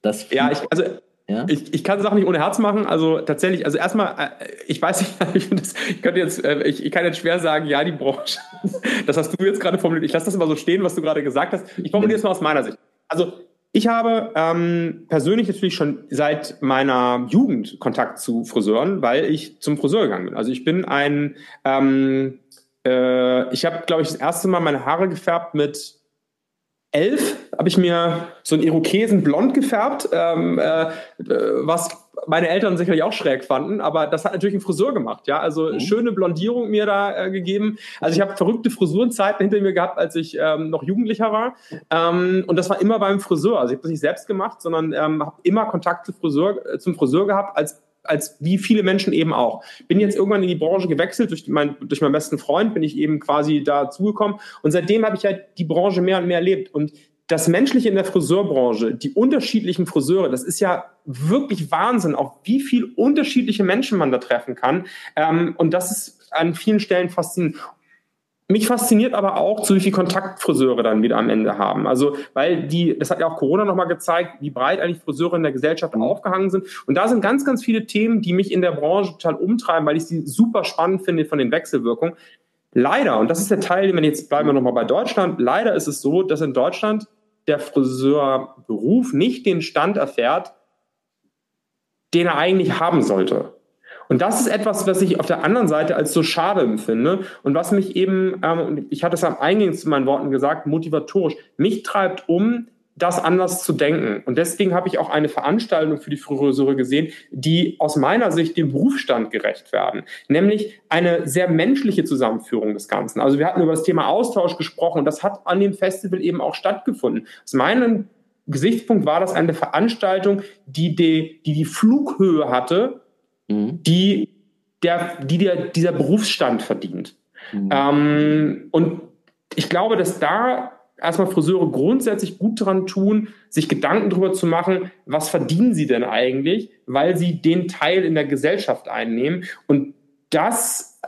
Das ja, ich, also ja? Ich, ich kann Sachen nicht ohne Herz machen. Also tatsächlich, also erstmal, äh, ich weiß nicht, ich, das, ich könnte jetzt, äh, ich, ich kann jetzt schwer sagen, ja, die Branche. Das hast du jetzt gerade formuliert. Ich lasse das mal so stehen, was du gerade gesagt hast. Ich formuliere es mal aus meiner Sicht. Also Ich habe ähm, persönlich natürlich schon seit meiner Jugend Kontakt zu Friseuren, weil ich zum Friseur gegangen bin. Also ich bin ein, ähm, äh, ich habe, glaube ich, das erste Mal meine Haare gefärbt mit elf habe ich mir so einen Irokesen blond gefärbt, ähm, äh, was meine Eltern sicherlich auch schräg fanden, aber das hat natürlich ein Friseur gemacht, ja, also mhm. schöne Blondierung mir da äh, gegeben. Also ich habe verrückte Frisurenzeiten hinter mir gehabt, als ich ähm, noch Jugendlicher war ähm, und das war immer beim Friseur. Also ich habe das nicht selbst gemacht, sondern ähm, habe immer Kontakt zu Friseur, äh, zum Friseur gehabt als als wie viele Menschen eben auch. Bin jetzt irgendwann in die Branche gewechselt, durch, mein, durch meinen besten Freund bin ich eben quasi dazugekommen und seitdem habe ich halt die Branche mehr und mehr erlebt und das Menschliche in der Friseurbranche, die unterschiedlichen Friseure, das ist ja wirklich Wahnsinn, auch wie viel unterschiedliche Menschen man da treffen kann. Ähm, und das ist an vielen Stellen faszinierend. Mich fasziniert aber auch, so wie viele Kontaktfriseure dann wieder am Ende haben. Also, weil die, das hat ja auch Corona nochmal gezeigt, wie breit eigentlich Friseure in der Gesellschaft mhm. aufgehangen sind. Und da sind ganz, ganz viele Themen, die mich in der Branche total umtreiben, weil ich sie super spannend finde von den Wechselwirkungen. Leider, und das ist der Teil, wir jetzt bleiben wir nochmal bei Deutschland, leider ist es so, dass in Deutschland der Friseurberuf nicht den Stand erfährt, den er eigentlich haben sollte. Und das ist etwas, was ich auf der anderen Seite als so schade empfinde und was mich eben, ähm, ich hatte es am Eingang zu meinen Worten gesagt, motivatorisch, mich treibt um, das anders zu denken. Und deswegen habe ich auch eine Veranstaltung für die Friseure gesehen, die aus meiner Sicht dem Berufsstand gerecht werden, nämlich eine sehr menschliche Zusammenführung des Ganzen. Also wir hatten über das Thema Austausch gesprochen und das hat an dem Festival eben auch stattgefunden. Aus meinem Gesichtspunkt war das eine Veranstaltung, die die, die, die Flughöhe hatte mhm. die, der, die der, dieser Berufsstand verdient. Mhm. Ähm, und ich glaube, dass da erstmal Friseure grundsätzlich gut daran tun, sich Gedanken darüber zu machen, was verdienen sie denn eigentlich, weil sie den Teil in der Gesellschaft einnehmen. Und das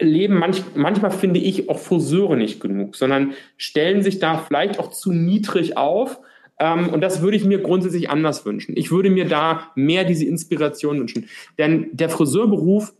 leben manch, manchmal, finde ich, auch Friseure nicht genug, sondern stellen sich da vielleicht auch zu niedrig auf, ähm, und das würde ich mir grundsätzlich anders wünschen. Ich würde mir da mehr diese Inspiration wünschen. Denn der Friseurberuf,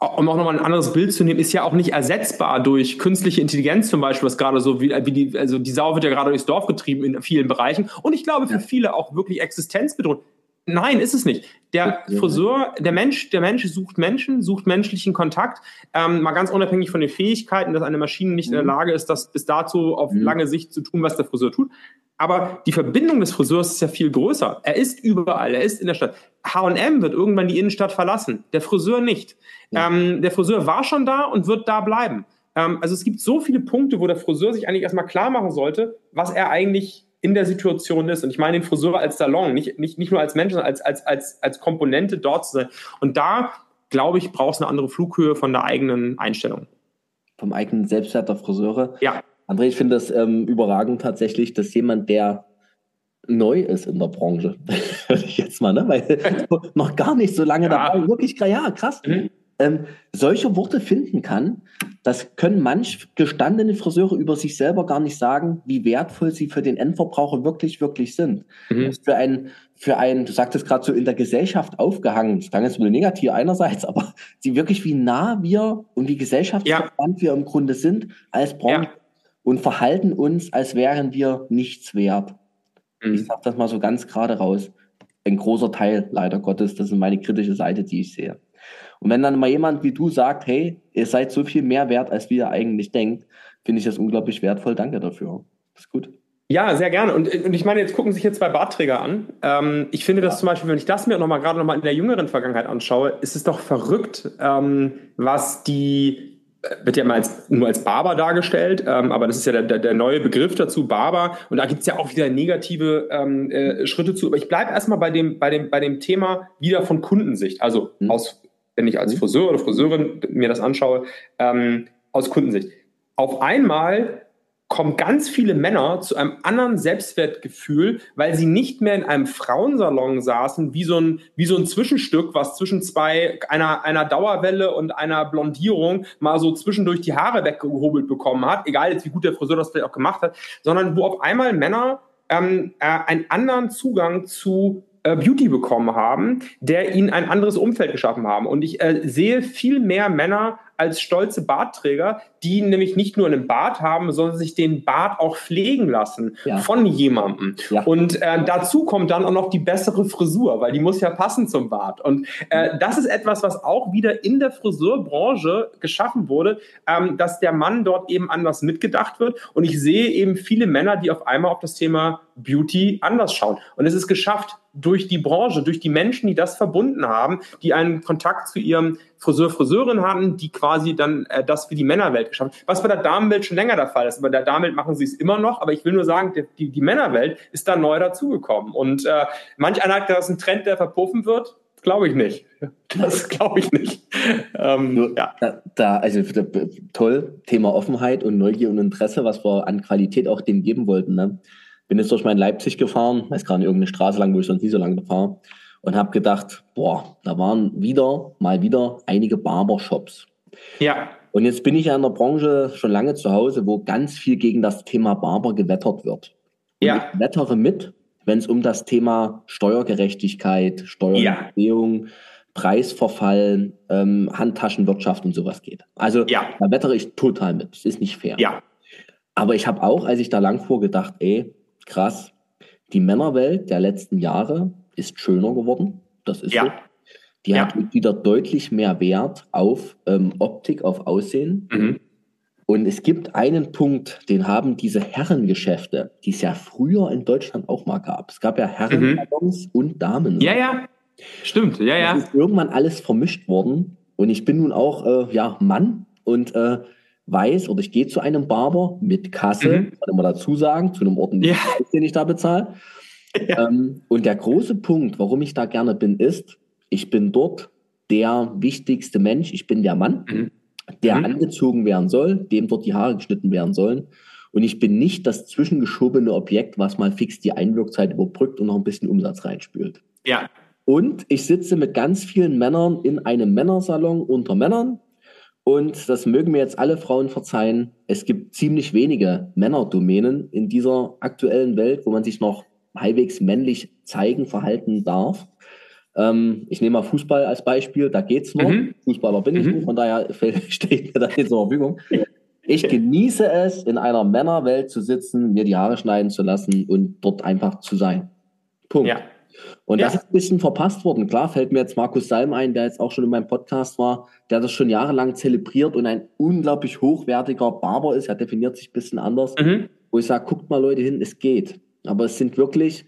um auch nochmal ein anderes Bild zu nehmen, ist ja auch nicht ersetzbar durch künstliche Intelligenz zum Beispiel, was gerade so wie, wie die, also die Sau wird ja gerade durchs Dorf getrieben in vielen Bereichen. Und ich glaube für viele auch wirklich existenzbedrohend. Nein, ist es nicht. Der Friseur, der Mensch, der Mensch sucht Menschen, sucht menschlichen Kontakt, ähm, mal ganz unabhängig von den Fähigkeiten, dass eine Maschine nicht in der mhm. Lage ist, das bis dazu auf mhm. lange Sicht zu tun, was der Friseur tut. Aber die Verbindung des Friseurs ist ja viel größer. Er ist überall, er ist in der Stadt. H&M wird irgendwann die Innenstadt verlassen, der Friseur nicht. Ja. Ähm, der Friseur war schon da und wird da bleiben. Ähm, also es gibt so viele Punkte, wo der Friseur sich eigentlich erstmal klar machen sollte, was er eigentlich in der Situation ist. Und ich meine den Friseur als Salon, nicht, nicht, nicht nur als Mensch, sondern als, als, als, als Komponente dort zu sein. Und da, glaube ich, braucht es eine andere Flughöhe von der eigenen Einstellung. Vom eigenen Selbstwert der Friseure? Ja. André, ich finde das ähm, überragend tatsächlich, dass jemand, der neu ist in der Branche, ich jetzt mal, ne? weil noch gar nicht so lange ja. dabei, wirklich, ja, krass, mhm ähm, solche Worte finden kann, das können manch gestandene Friseure über sich selber gar nicht sagen, wie wertvoll sie für den Endverbraucher wirklich, wirklich sind. Mhm. Für ein, für ein, du sagtest gerade so in der Gesellschaft aufgehangen, das klang jetzt nur negativ einerseits, aber sie wirklich, wie nah wir und wie gesellschaftsverband ja. wir im Grunde sind als Branche ja. und verhalten uns, als wären wir nichts wert. Mhm. Ich sage das mal so ganz gerade raus. Ein großer Teil, leider Gottes, das ist meine kritische Seite, die ich sehe. Und wenn dann mal jemand wie du sagt, hey, ihr seid so viel mehr wert, als wie ihr eigentlich denkt, finde ich das unglaublich wertvoll. Danke dafür. Das ist gut. Ja, sehr gerne. Und, und ich meine, jetzt gucken sich hier zwei Bartträger an. Ähm, ich finde ja. das zum Beispiel, wenn ich das mir noch mal gerade noch mal in der jüngeren Vergangenheit anschaue, ist es doch verrückt, ähm, was die äh, wird ja mal als, nur als Barber dargestellt, ähm, aber das ist ja der, der, der neue Begriff dazu, Barber. Und da gibt es ja auch wieder negative ähm, äh, Schritte zu. Aber ich bleibe erstmal bei dem, bei, dem, bei dem Thema wieder von Kundensicht, also mhm. aus wenn ich als mhm. Friseur oder Friseurin mir das anschaue, ähm, aus Kundensicht. Auf einmal kommen ganz viele Männer zu einem anderen Selbstwertgefühl, weil sie nicht mehr in einem Frauensalon saßen, wie so ein, wie so ein Zwischenstück, was zwischen zwei, einer, einer Dauerwelle und einer Blondierung mal so zwischendurch die Haare weggehobelt bekommen hat, egal jetzt wie gut der Friseur das vielleicht auch gemacht hat, sondern wo auf einmal Männer ähm, äh, einen anderen Zugang zu äh, Beauty bekommen haben, der ihnen ein anderes Umfeld geschaffen haben. Und ich äh, sehe viel mehr Männer als stolze Bartträger, die nämlich nicht nur einen Bart haben, sondern sich den Bart auch pflegen lassen ja. von jemandem. Ja. Und äh, dazu kommt dann auch noch die bessere Frisur, weil die muss ja passen zum Bart. Und äh, das ist etwas, was auch wieder in der Friseurbranche geschaffen wurde, ähm, dass der Mann dort eben anders mitgedacht wird. Und ich sehe eben viele Männer, die auf einmal auf das Thema Beauty anders schauen. Und es ist geschafft durch die Branche, durch die Menschen, die das verbunden haben, die einen Kontakt zu ihrem Friseur, Friseurin hatten, die quasi dann äh, das für die Männerwelt geschaffen Was bei der Damenwelt schon länger der Fall ist. Bei der Damenwelt machen sie es immer noch, aber ich will nur sagen, die, die Männerwelt ist da neu dazugekommen. Und äh, manch einer hat, das ein Trend, der verpuffen wird. Glaube ich nicht. Das glaube ich nicht. Ähm, ja. da, da, also toll, Thema Offenheit und Neugier und Interesse, was wir an Qualität auch dem geben wollten. Ne? Bin jetzt durch mein Leipzig gefahren, weiß gar nicht, irgendeine Straße lang, wo ich sonst nie so lange fahre und habe gedacht, boah, da waren wieder, mal wieder einige Barbershops. Ja. Und jetzt bin ich ja in der Branche schon lange zu Hause, wo ganz viel gegen das Thema Barber gewettert wird. Und ja. Ich wettere mit, wenn es um das Thema Steuergerechtigkeit, Steuererhöhung, ja. Preisverfall, ähm, Handtaschenwirtschaft und sowas geht. Also ja. da wettere ich total mit. Das ist nicht fair. Ja. Aber ich habe auch, als ich da lang fuhr, gedacht, ey, krass, die Männerwelt der letzten Jahre ist schöner geworden. Das ist ja. so. Die ja. hat wieder deutlich mehr Wert auf ähm, Optik, auf Aussehen. Mhm. Und es gibt einen Punkt, den haben diese Herrengeschäfte, die es ja früher in Deutschland auch mal gab. Es gab ja Herrensalons mhm. und Damen. Ja, ja. Stimmt, ja, ja. Es ist irgendwann alles vermischt worden. Und ich bin nun auch äh, ja, Mann und äh, weiß oder ich gehe zu einem Barber mit Kasse, mhm. kann man dazu sagen, zu einem ordentlichen ja. Preis, den ich da bezahle. Ja. Ähm, und der große Punkt, warum ich da gerne bin, ist, ich bin dort der wichtigste Mensch, ich bin der Mann, mhm. der mhm. angezogen werden soll, dem dort die Haare geschnitten werden sollen. Und ich bin nicht das zwischengeschobene Objekt, was mal fix die Einwirkzeit überbrückt und noch ein bisschen Umsatz reinspült. Ja. Und ich sitze mit ganz vielen Männern in einem Männersalon unter Männern. Und das mögen mir jetzt alle Frauen verzeihen. Es gibt ziemlich wenige Männerdomänen in dieser aktuellen Welt, wo man sich noch halbwegs männlich zeigen, verhalten darf. Ähm, ich nehme mal Fußball als Beispiel, da geht's noch. Mhm. Fußballer bin ich mhm. nicht, von daher steht mir das nicht zur Verfügung. Ich genieße es, in einer Männerwelt zu sitzen, mir die Haare schneiden zu lassen und dort einfach zu sein. Punkt. Ja. Und ja. das ist ein bisschen verpasst worden. Klar fällt mir jetzt Markus Salm ein, der jetzt auch schon in meinem Podcast war, der das schon jahrelang zelebriert und ein unglaublich hochwertiger Barber ist. Er definiert sich ein bisschen anders. Mhm. Wo ich sage, guckt mal Leute hin, es geht. Aber es sind wirklich,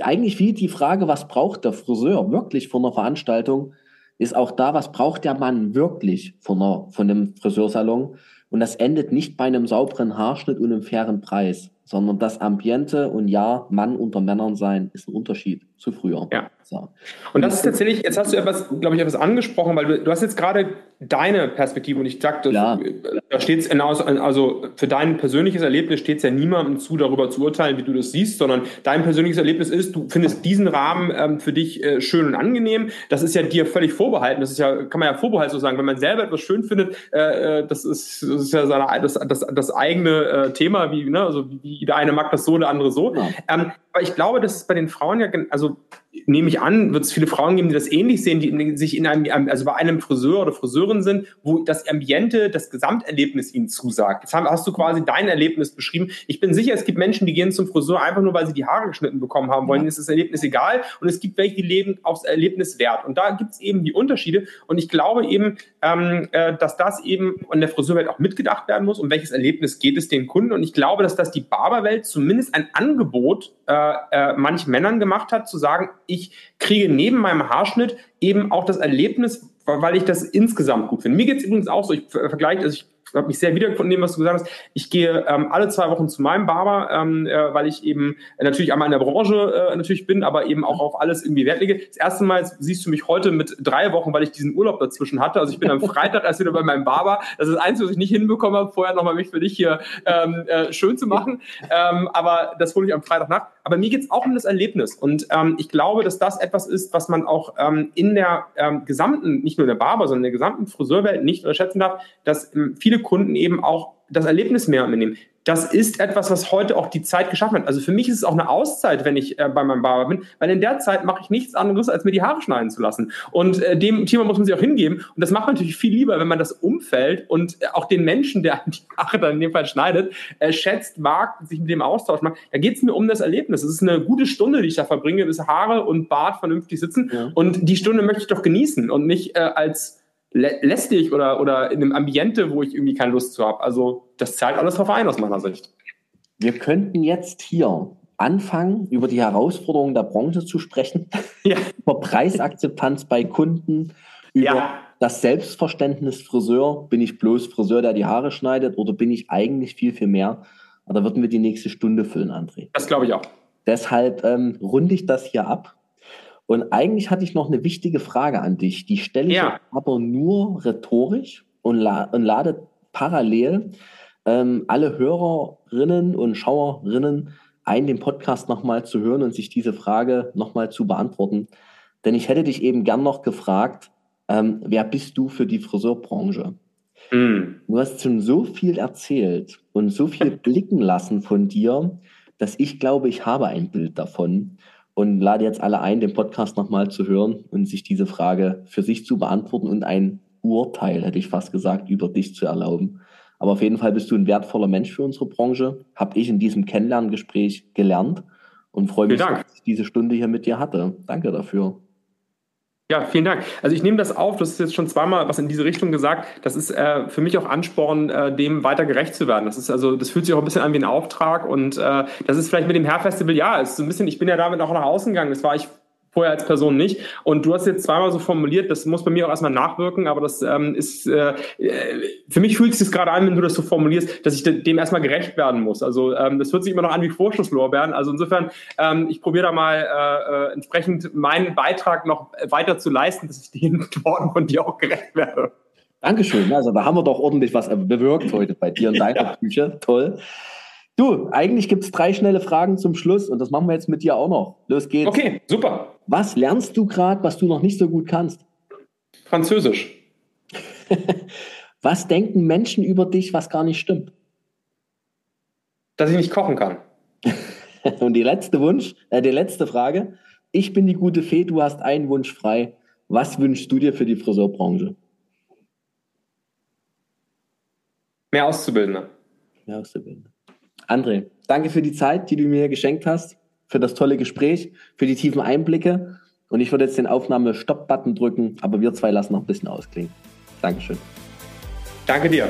eigentlich wie die Frage, was braucht der Friseur wirklich von einer Veranstaltung, ist auch da, was braucht der Mann wirklich von, einer, von einem Friseursalon? Und das endet nicht bei einem sauberen Haarschnitt und einem fairen Preis, sondern das Ambiente und ja, Mann unter Männern sein ist ein Unterschied zu früher. Ja. So. Und das ist tatsächlich, jetzt hast du etwas, glaube ich, etwas angesprochen, weil du, du hast jetzt gerade deine Perspektive und ich sagte, da steht es also für dein persönliches Erlebnis steht es ja niemandem zu, darüber zu urteilen, wie du das siehst, sondern dein persönliches Erlebnis ist, du findest diesen Rahmen ähm, für dich äh, schön und angenehm. Das ist ja dir völlig vorbehalten. Das ist ja, kann man ja vorbehaltlich so sagen, wenn man selber etwas schön findet, äh, äh das, ist, das ist ja seine, das, das, das eigene äh, Thema, wie, ne, also wie der eine mag das so, der andere so. Ja. Ähm, aber ich glaube, dass es bei den Frauen ja, also nehme ich an, wird es viele Frauen geben, die das ähnlich sehen, die sich in einem, also bei einem Friseur oder Friseurin sind, wo das Ambiente, das Gesamterlebnis ihnen zusagt. Jetzt hast du quasi dein Erlebnis beschrieben. Ich bin sicher, es gibt Menschen, die gehen zum Friseur einfach nur, weil sie die Haare geschnitten bekommen haben wollen. Ja. Ist das Erlebnis egal. Und es gibt welche, die leben aufs Erlebnis wert. Und da gibt es eben die Unterschiede. Und ich glaube eben, ähm, äh, dass das eben in der Friseurwelt auch mitgedacht werden muss. Um welches Erlebnis geht es den Kunden? Und ich glaube, dass das die Barberwelt zumindest ein Angebot äh, äh, manchen Männern gemacht hat, zu sagen, ich kriege neben meinem Haarschnitt eben auch das Erlebnis, weil ich das insgesamt gut finde. Mir geht es übrigens auch so, ich vergleiche, also ich habe mich sehr wiedergefunden dem, was du gesagt hast. Ich gehe ähm, alle zwei Wochen zu meinem Barber, ähm, äh, weil ich eben äh, natürlich einmal in der Branche äh, natürlich bin, aber eben auch auf alles irgendwie Wert lege. Das erste Mal siehst du mich heute mit drei Wochen, weil ich diesen Urlaub dazwischen hatte. Also ich bin am Freitag erst wieder bei meinem Barber. Das ist das Einzige, was ich nicht hinbekommen habe, vorher nochmal mich für dich hier ähm, äh, schön zu machen. Ähm, aber das hole ich am Freitag nach. Aber mir geht es auch um das Erlebnis. Und ähm, ich glaube, dass das etwas ist, was man auch ähm, in der ähm, gesamten, nicht nur in der Barber, sondern in der gesamten Friseurwelt nicht unterschätzen darf, dass ähm, viele Kunden eben auch das Erlebnis mehr mitnehmen das ist etwas, was heute auch die Zeit geschaffen hat. Also für mich ist es auch eine Auszeit, wenn ich äh, bei meinem Barber bin, weil in der Zeit mache ich nichts anderes, als mir die Haare schneiden zu lassen. Und äh, dem Thema muss man sich auch hingeben. Und das macht man natürlich viel lieber, wenn man das Umfeld und äh, auch den Menschen, der die Haare dann in dem Fall schneidet, äh, schätzt, mag, sich mit dem Austausch macht. Da geht es mir um das Erlebnis. Es ist eine gute Stunde, die ich da verbringe, bis Haare und Bart vernünftig sitzen. Ja. Und die Stunde möchte ich doch genießen und nicht äh, als lästig oder, oder in einem Ambiente, wo ich irgendwie keine Lust zu habe. Also das zahlt alles drauf ein aus meiner Sicht. Wir könnten jetzt hier anfangen, über die Herausforderungen der Branche zu sprechen, ja. über Preisakzeptanz bei Kunden, über ja. das Selbstverständnis Friseur. Bin ich bloß Friseur, der die Haare schneidet oder bin ich eigentlich viel, viel mehr? Da würden wir die nächste Stunde füllen, André. Das glaube ich auch. Deshalb ähm, runde ich das hier ab und eigentlich hatte ich noch eine wichtige Frage an dich. Die stelle ich ja. aber nur rhetorisch und, la und lade parallel ähm, alle Hörerinnen und Schauerinnen ein, den Podcast nochmal zu hören und sich diese Frage nochmal zu beantworten. Denn ich hätte dich eben gern noch gefragt, ähm, wer bist du für die Friseurbranche? Mm. Du hast schon so viel erzählt und so viel blicken lassen von dir, dass ich glaube, ich habe ein Bild davon und lade jetzt alle ein, den Podcast nochmal zu hören und sich diese Frage für sich zu beantworten und ein Urteil, hätte ich fast gesagt, über dich zu erlauben. Aber auf jeden Fall bist du ein wertvoller Mensch für unsere Branche, habe ich in diesem Kennenlerngespräch gelernt und freue mich, dass ich diese Stunde hier mit dir hatte. Danke dafür. Ja, vielen Dank. Also ich nehme das auf, das ist jetzt schon zweimal was in diese Richtung gesagt. Das ist äh, für mich auch Ansporn, äh, dem weiter gerecht zu werden. Das ist also, das fühlt sich auch ein bisschen an wie ein Auftrag und äh, das ist vielleicht mit dem Hair Festival, ja, ist so ein bisschen, ich bin ja damit auch nach außen gegangen. Das war ich vorher als Person nicht. Und du hast jetzt zweimal so formuliert, das muss bei mir auch erstmal nachwirken, aber das ähm, ist, äh, für mich fühlt sich das gerade an, wenn du das so formulierst, dass ich dem erstmal gerecht werden muss. Also ähm, das hört sich immer noch an wie Vorschusslorbeeren. Also insofern, ähm, ich probiere da mal äh, äh, entsprechend meinen Beitrag noch weiter zu leisten, dass ich den Worten von dir auch gerecht werde. Dankeschön. Also da haben wir doch ordentlich was bewirkt heute bei dir in deiner ja. Küche. Toll. Du, eigentlich gibt es drei schnelle Fragen zum Schluss und das machen wir jetzt mit dir auch noch. Los geht's. Okay, super. Was lernst du gerade, was du noch nicht so gut kannst? Französisch. was denken Menschen über dich, was gar nicht stimmt? Dass ich nicht kochen kann. und die letzte Wunsch, äh, die letzte Frage. Ich bin die gute Fee, du hast einen Wunsch frei. Was wünschst du dir für die Friseurbranche? Mehr Auszubildende. Mehr Auszubildende. André, danke für die Zeit, die du mir geschenkt hast, für das tolle Gespräch, für die tiefen Einblicke. Und ich würde jetzt den Aufnahme-Stop-Button drücken, aber wir zwei lassen noch ein bisschen ausklingen. Dankeschön. Danke dir.